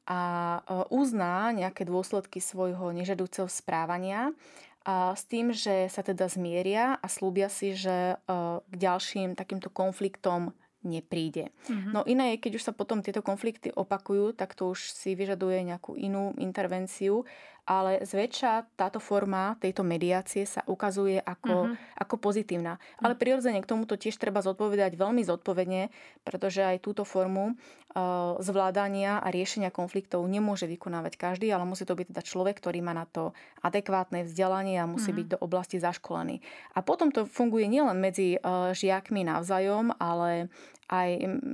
a uzná nejaké dôsledky svojho nežadúceho správania a s tým, že sa teda zmieria a slúbia si, že k ďalším takýmto konfliktom nepríde. Mm-hmm. No iné je, keď už sa potom tieto konflikty opakujú, tak to už si vyžaduje nejakú inú intervenciu ale zväčša táto forma tejto mediácie sa ukazuje ako, uh-huh. ako pozitívna. Ale prirodzene k tomuto tiež treba zodpovedať veľmi zodpovedne, pretože aj túto formu uh, zvládania a riešenia konfliktov nemôže vykonávať každý, ale musí to byť teda človek, ktorý má na to adekvátne vzdelanie a musí uh-huh. byť do oblasti zaškolený. A potom to funguje nielen medzi uh, žiakmi navzájom, ale aj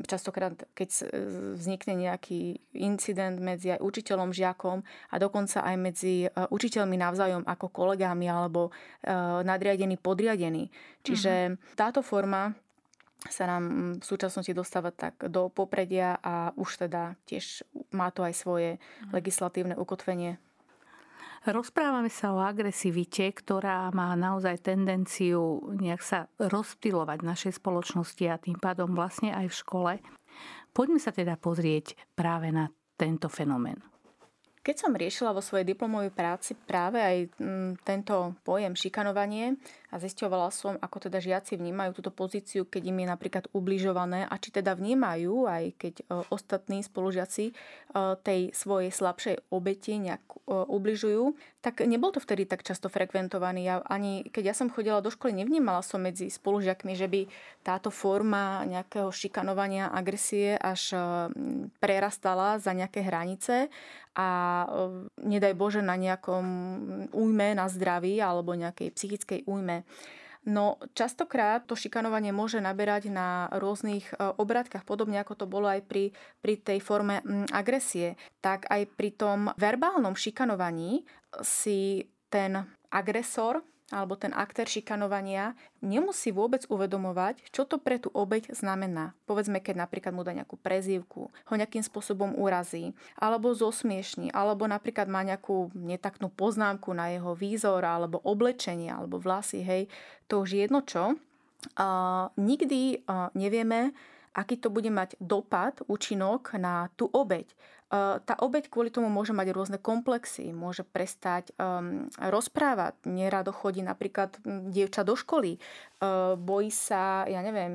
častokrát, keď vznikne nejaký incident medzi aj učiteľom, žiakom a dokonca aj medzi e, učiteľmi navzájom ako kolegami alebo e, nadriadení, podriadení. Čiže mm-hmm. táto forma sa nám v súčasnosti dostáva tak do popredia a už teda tiež má to aj svoje mhm. legislatívne ukotvenie Rozprávame sa o agresivite, ktorá má naozaj tendenciu nejak sa rozptilovať v našej spoločnosti a tým pádom vlastne aj v škole. Poďme sa teda pozrieť práve na tento fenomén. Keď som riešila vo svojej diplomovej práci práve aj mm, tento pojem šikanovanie a zisťovala som, ako teda žiaci vnímajú túto pozíciu, keď im je napríklad ubližované a či teda vnímajú, aj keď e, ostatní spolužiaci e, tej svojej slabšej obeti nejak e, ubližujú, tak nebol to vtedy tak často frekventovaný. Ja ani keď ja som chodila do školy, nevnímala som medzi spolužiakmi, že by táto forma nejakého šikanovania, agresie až prerastala za nejaké hranice a nedaj Bože na nejakom újme na zdraví alebo nejakej psychickej újme. No častokrát to šikanovanie môže naberať na rôznych e, obratkách, podobne ako to bolo aj pri, pri tej forme agresie. Tak aj pri tom verbálnom šikanovaní si ten agresor alebo ten aktér šikanovania nemusí vôbec uvedomovať, čo to pre tú obeď znamená. Povedzme, keď napríklad mu dá nejakú prezývku, ho nejakým spôsobom urazí, alebo zosmiešní, alebo napríklad má nejakú netaknú poznámku na jeho výzor, alebo oblečenie, alebo vlasy, hej, to už je jedno čo. Uh, nikdy uh, nevieme, aký to bude mať dopad, účinok na tú obeď. Eh, tá obeď kvôli tomu môže mať rôzne komplexy, môže prestať um, rozprávať, nerado chodí napríklad hm, dievča do školy, bojí sa, ja neviem,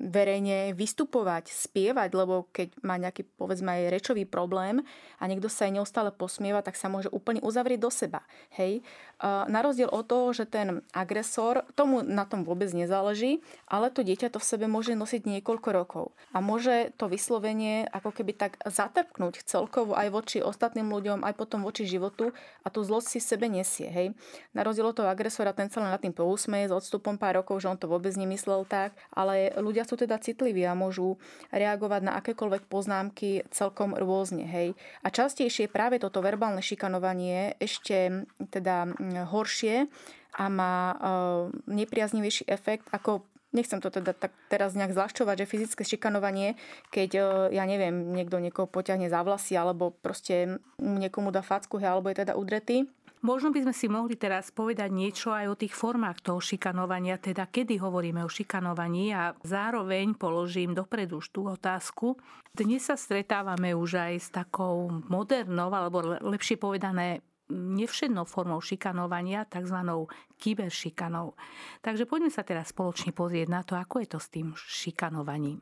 verejne vystupovať, spievať, lebo keď má nejaký, povedzme, aj rečový problém a niekto sa aj neustále posmieva, tak sa môže úplne uzavrieť do seba. Hej? Na rozdiel od toho, že ten agresor, tomu na tom vôbec nezáleží, ale to dieťa to v sebe môže nosiť niekoľko rokov. A môže to vyslovenie ako keby tak zatrpknúť celkovo aj voči ostatným ľuďom, aj potom voči životu a tú zlosť si sebe nesie. Hej? Na rozdiel od toho agresora, ten sa len nad tým pousmeje s odstupom pár rokov, že on to vôbec nemyslel tak, ale ľudia sú teda citliví a môžu reagovať na akékoľvek poznámky celkom rôzne. Hej? A častejšie práve toto verbálne šikanovanie ešte teda horšie a má e, nepriaznivejší efekt ako nechcem to teda tak teraz nejak zľahčovať, že fyzické šikanovanie, keď, e, ja neviem, niekto niekoho poťahne za vlasy alebo proste niekomu dá facku, alebo je teda udretý, Možno by sme si mohli teraz povedať niečo aj o tých formách toho šikanovania, teda kedy hovoríme o šikanovaní a zároveň položím dopredu už tú otázku. Dnes sa stretávame už aj s takou modernou, alebo lepšie povedané nevšednou formou šikanovania, tzv. kyberšikanou. Takže poďme sa teraz spoločne pozrieť na to, ako je to s tým šikanovaním.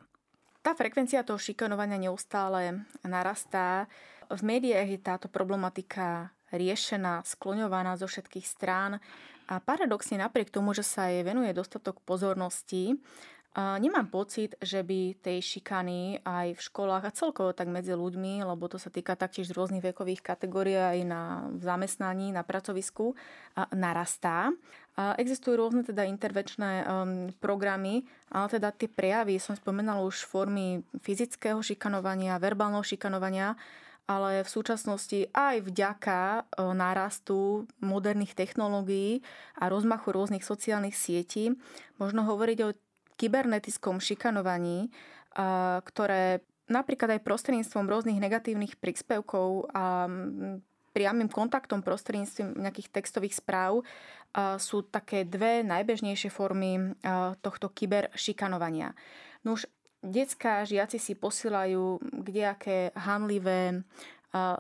Tá frekvencia toho šikanovania neustále narastá. V médiách je táto problematika riešená, skloňovaná zo všetkých strán a paradoxne napriek tomu, že sa jej venuje dostatok pozornosti, Nemám pocit, že by tej šikany aj v školách a celkovo tak medzi ľuďmi, lebo to sa týka taktiež rôznych vekových kategórií aj na zamestnaní, na pracovisku, narastá. Existujú rôzne teda intervenčné um, programy, ale teda tie prejavy, som spomenala už formy fyzického šikanovania, verbálneho šikanovania, ale v súčasnosti aj vďaka e, nárastu moderných technológií a rozmachu rôznych sociálnych sietí možno hovoriť o kybernetickom šikanovaní, ktoré napríklad aj prostredníctvom rôznych negatívnych príspevkov a priamým kontaktom prostredníctvom nejakých textových správ sú také dve najbežnejšie formy tohto kyberšikanovania. No už detská žiaci si posielajú kdejaké hanlivé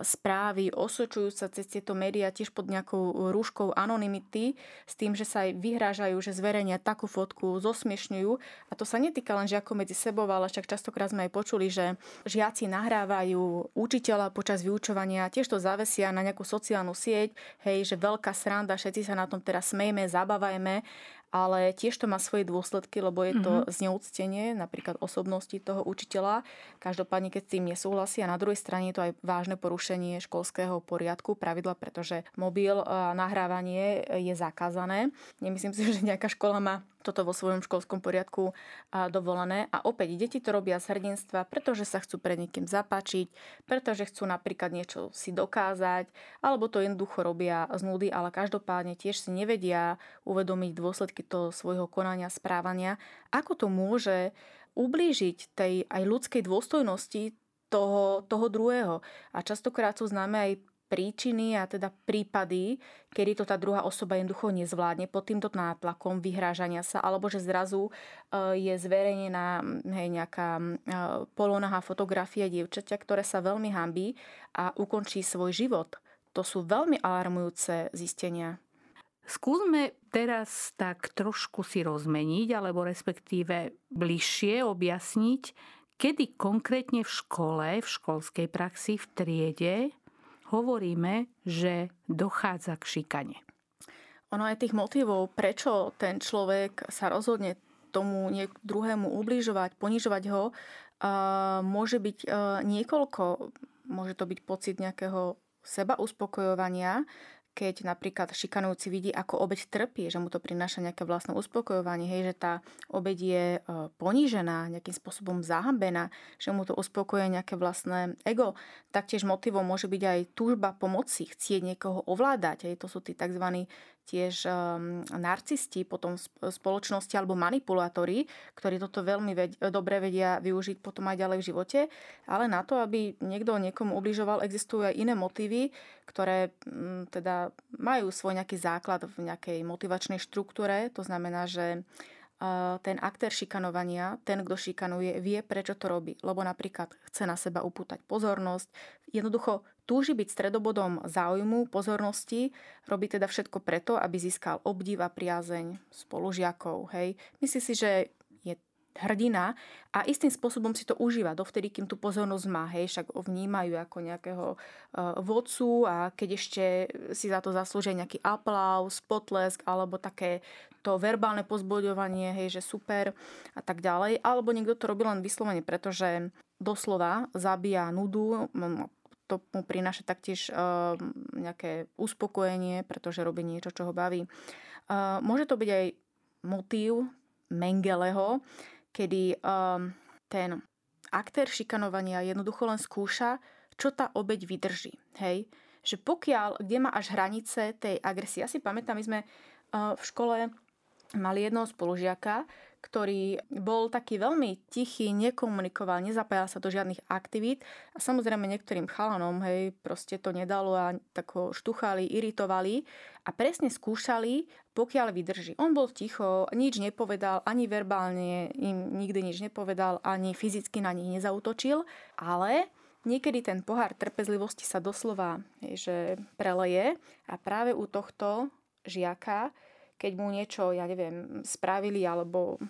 správy, osočujú sa cez tieto médiá tiež pod nejakou rúškou anonymity s tým, že sa aj vyhrážajú, že zverejnia takú fotku, zosmiešňujú. A to sa netýka len žiakov medzi sebou, ale však častokrát sme aj počuli, že žiaci nahrávajú učiteľa počas vyučovania, tiež to zavesia na nejakú sociálnu sieť, hej, že veľká sranda, všetci sa na tom teraz smejme, zabávajme ale tiež to má svoje dôsledky, lebo je to mm-hmm. zneúctenie napríklad osobnosti toho učiteľa. Každopádne, keď s tým nesúhlasí a na druhej strane je to aj vážne porušenie školského poriadku, pravidla, pretože mobil a nahrávanie je zakázané. Nemyslím si, že nejaká škola má toto vo svojom školskom poriadku dovolené. A opäť, deti to robia z hrdinstva, pretože sa chcú pred niekým zapáčiť, pretože chcú napríklad niečo si dokázať, alebo to jednoducho robia z nudy, ale každopádne tiež si nevedia uvedomiť dôsledky toho svojho konania, správania. Ako to môže ublížiť tej aj ľudskej dôstojnosti toho, toho druhého. A častokrát sú známe aj príčiny a teda prípady, kedy to tá druhá osoba jednoducho nezvládne pod týmto nátlakom vyhrážania sa, alebo že zrazu e, je zverejnená hej, nejaká e, polonahá fotografia dievčaťa, ktoré sa veľmi hambí a ukončí svoj život. To sú veľmi alarmujúce zistenia. Skúsme teraz tak trošku si rozmeniť, alebo respektíve bližšie objasniť, kedy konkrétne v škole, v školskej praxi, v triede hovoríme, že dochádza k šikane. Ono aj tých motivov, prečo ten človek sa rozhodne tomu druhému ubližovať, ponižovať ho, môže byť niekoľko. Môže to byť pocit nejakého seba uspokojovania, keď napríklad šikanujúci vidí, ako obeď trpí, že mu to prináša nejaké vlastné uspokojovanie, hej, že tá obeď je e, ponížená, nejakým spôsobom zahambená, že mu to uspokoje nejaké vlastné ego. Taktiež motivom môže byť aj túžba pomoci, chcieť niekoho ovládať. Hej, to sú tí tzv tiež um, narcisti potom v spoločnosti alebo manipulátori, ktorí toto veľmi ved- dobre vedia využiť potom aj ďalej v živote. Ale na to, aby niekto niekomu ubližoval, existujú aj iné motívy, ktoré um, teda majú svoj nejaký základ v nejakej motivačnej štruktúre. To znamená, že uh, ten aktér šikanovania, ten, kto šikanuje, vie, prečo to robí. Lebo napríklad chce na seba upútať pozornosť. Jednoducho túži byť stredobodom záujmu, pozornosti, robí teda všetko preto, aby získal obdiv a priazeň spolužiakov. Hej. Myslí si, že hrdina a istým spôsobom si to užíva dovtedy, kým tú pozornosť má. Hej, však ho vnímajú ako nejakého uh, vodcu a keď ešte si za to zaslúžia nejaký aplaus, potlesk alebo také to verbálne pozbudovanie, hej, že super a tak ďalej. Alebo niekto to robí len vyslovene, pretože doslova zabíja nudu, to mu prináša taktiež uh, nejaké uspokojenie, pretože robí niečo, čo ho baví. Uh, môže to byť aj motív Mengeleho, kedy um, ten aktér šikanovania jednoducho len skúša, čo tá obeď vydrží. Hej? Že pokiaľ, kde má až hranice tej agresie. Ja si pamätám, my sme v škole mali jednoho spolužiaka, ktorý bol taký veľmi tichý, nekomunikoval, nezapájal sa do žiadnych aktivít a samozrejme niektorým chalanom, hej, proste to nedalo a tak ho štuchali, iritovali a presne skúšali, pokiaľ vydrží. On bol ticho, nič nepovedal, ani verbálne im nikdy nič nepovedal, ani fyzicky na nich nezautočil, ale niekedy ten pohár trpezlivosti sa doslova hej, že preleje a práve u tohto žiaka keď mu niečo, ja neviem, spravili alebo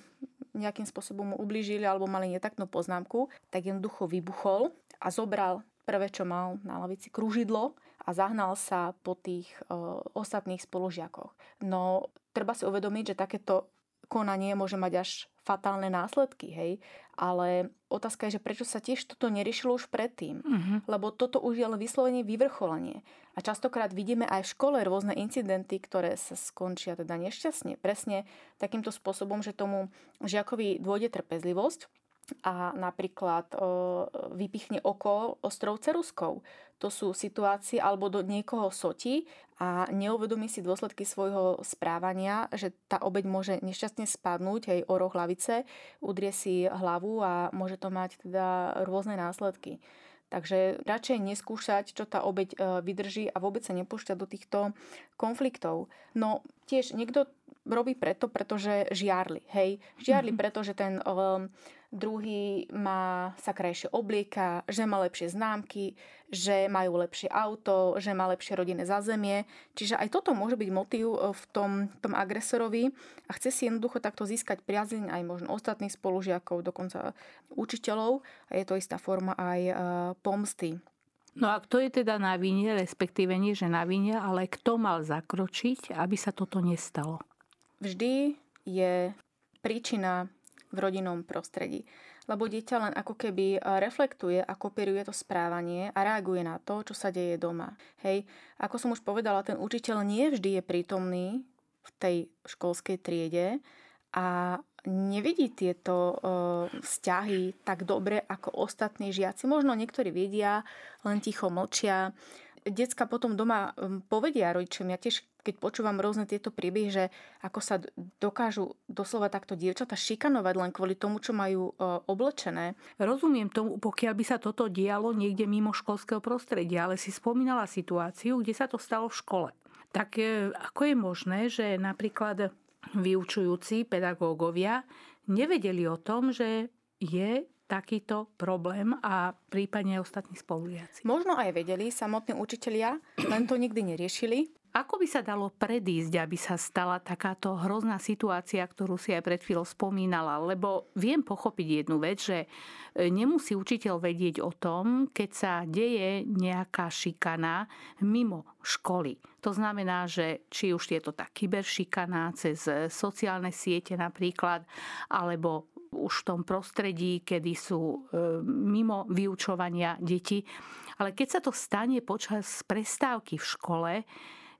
nejakým spôsobom mu ublížili alebo mali netaktnú poznámku, tak jednoducho vybuchol a zobral prvé, čo mal na lavici, kružidlo a zahnal sa po tých uh, ostatných spolužiakoch. No, treba si uvedomiť, že takéto konanie môže mať až fatálne následky, hej. Ale otázka je, že prečo sa tiež toto neriešilo už predtým. Uh-huh. Lebo toto už je len vyslovene vyvrcholenie. A častokrát vidíme aj v škole rôzne incidenty, ktoré sa skončia teda nešťastne. Presne takýmto spôsobom, že tomu žiakovi dôjde trpezlivosť a napríklad e, vypichne oko ostrou ceruskou. To sú situácie, alebo do niekoho soti a neuvedomí si dôsledky svojho správania, že tá obeď môže nešťastne spadnúť hej, o roh hlavice, udrie si hlavu a môže to mať teda rôzne následky. Takže radšej neskúšať, čo tá obeď e, vydrží a vôbec sa nepúšťať do týchto konfliktov. No tiež niekto robí preto, pretože žiarli. Hej, žiarli mm-hmm. preto, že ten um, druhý má sa krajšie oblieka, že má lepšie známky, že majú lepšie auto, že má lepšie rodinné zázemie. Čiže aj toto môže byť motív v tom, tom agresorovi a chce si jednoducho takto získať priazeň aj možno ostatných spolužiakov, dokonca učiteľov a je to istá forma aj e, pomsty. No a kto je teda na vine, respektíve nie, že na vine, ale kto mal zakročiť, aby sa toto nestalo? Vždy je príčina v rodinnom prostredí. Lebo dieťa len ako keby e, reflektuje a kopíruje to správanie a reaguje na to, čo sa deje doma. Hej, ako som už povedala, ten učiteľ nie vždy je prítomný v tej školskej triede a nevidí tieto uh, vzťahy tak dobre ako ostatní žiaci. Možno niektorí vedia, len ticho mlčia. Decka potom doma povedia rodičom, ja tiež keď počúvam rôzne tieto príbehy, že ako sa dokážu doslova takto dievčata šikanovať len kvôli tomu, čo majú e, oblečené. Rozumiem tomu, pokiaľ by sa toto dialo niekde mimo školského prostredia, ale si spomínala situáciu, kde sa to stalo v škole. Tak e, ako je možné, že napríklad vyučujúci pedagógovia nevedeli o tom, že je takýto problém a prípadne aj ostatní spolužiaci. Možno aj vedeli samotní učitelia, len to nikdy neriešili. Ako by sa dalo predísť, aby sa stala takáto hrozná situácia, ktorú si aj pred chvíľou spomínala? Lebo viem pochopiť jednu vec, že e, nemusí učiteľ vedieť o tom, keď sa deje nejaká šikana mimo školy. To znamená, že či už je to tá kyberšikana cez sociálne siete napríklad, alebo už v tom prostredí, kedy sú e, mimo vyučovania deti. Ale keď sa to stane počas prestávky v škole,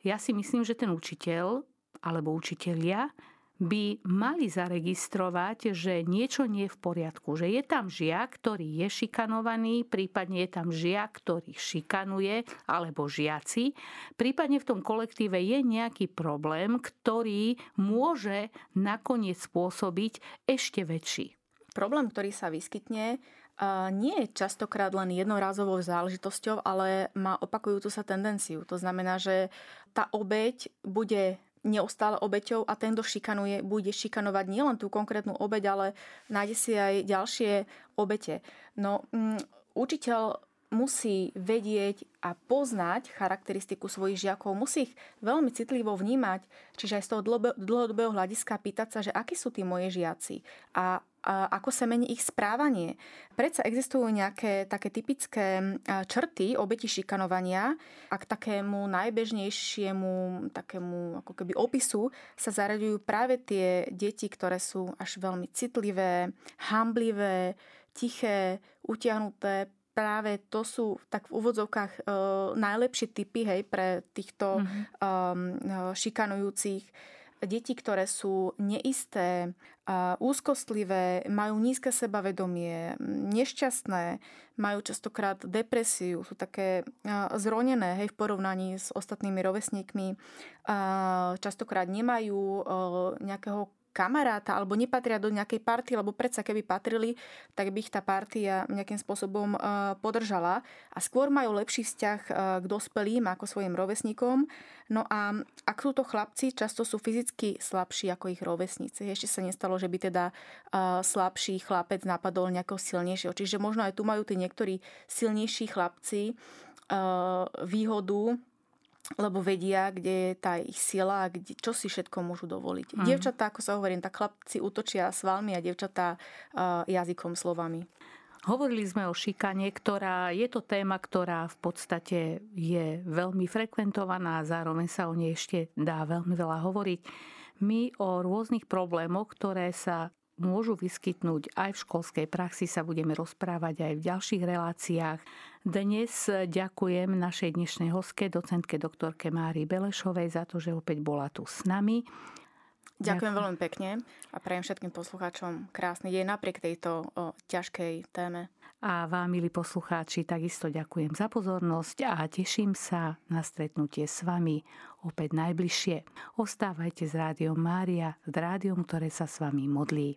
ja si myslím, že ten učiteľ alebo učitelia by mali zaregistrovať, že niečo nie je v poriadku, že je tam žiak, ktorý je šikanovaný, prípadne je tam žiak, ktorý šikanuje, alebo žiaci, prípadne v tom kolektíve je nejaký problém, ktorý môže nakoniec spôsobiť ešte väčší. Problém, ktorý sa vyskytne, nie je častokrát len jednorázovou záležitosťou, ale má opakujúcu sa tendenciu. To znamená, že tá obeď bude neustále obeťou a ten, kto šikanuje, bude šikanovať nielen tú konkrétnu obeď, ale nájde si aj ďalšie obete. No, um, učiteľ musí vedieť a poznať charakteristiku svojich žiakov, musí ich veľmi citlivo vnímať, čiže aj z toho dlhodobého hľadiska pýtať sa, že akí sú tí moje žiaci a, ako sa mení ich správanie. Predsa existujú nejaké také typické črty obeti šikanovania a k takému najbežnejšiemu takému ako keby opisu sa zaraďujú práve tie deti, ktoré sú až veľmi citlivé, hamblivé, tiché, utiahnuté, práve to sú tak v úvodzovkách uh, najlepšie typy hej, pre týchto mm-hmm. um, šikanujúcich deti, ktoré sú neisté, úzkostlivé, majú nízke sebavedomie, nešťastné, majú častokrát depresiu, sú také zronené hej, v porovnaní s ostatnými rovesníkmi, častokrát nemajú nejakého kamaráta alebo nepatria do nejakej party, lebo predsa keby patrili, tak by ich tá partia nejakým spôsobom e, podržala a skôr majú lepší vzťah e, k dospelým ako svojim rovesníkom. No a ak sú to chlapci, často sú fyzicky slabší ako ich rovesníci. Ešte sa nestalo, že by teda e, slabší chlapec napadol nejakého silnejšieho. Čiže možno aj tu majú tí niektorí silnejší chlapci výhodu lebo vedia, kde je tá ich sila a kde, čo si všetko môžu dovoliť. Mm. Dievčatá, ako sa hovorím, tak chlapci útočia svalmi a dievčatá uh, jazykom, slovami. Hovorili sme o šikane, ktorá je to téma, ktorá v podstate je veľmi frekventovaná a zároveň sa o nej ešte dá veľmi veľa hovoriť. My o rôznych problémoch, ktoré sa môžu vyskytnúť aj v školskej praxi, sa budeme rozprávať aj v ďalších reláciách. Dnes ďakujem našej dnešnej hoske, docentke doktorke Mári Belešovej za to, že opäť bola tu s nami. Ďakujem, ďakujem veľmi pekne a prajem všetkým poslucháčom krásny deň napriek tejto o, ťažkej téme. A vám, milí poslucháči, takisto ďakujem za pozornosť a teším sa na stretnutie s vami opäť najbližšie. Ostávajte s Rádiom Mária, s rádiom, ktoré sa s vami modlí.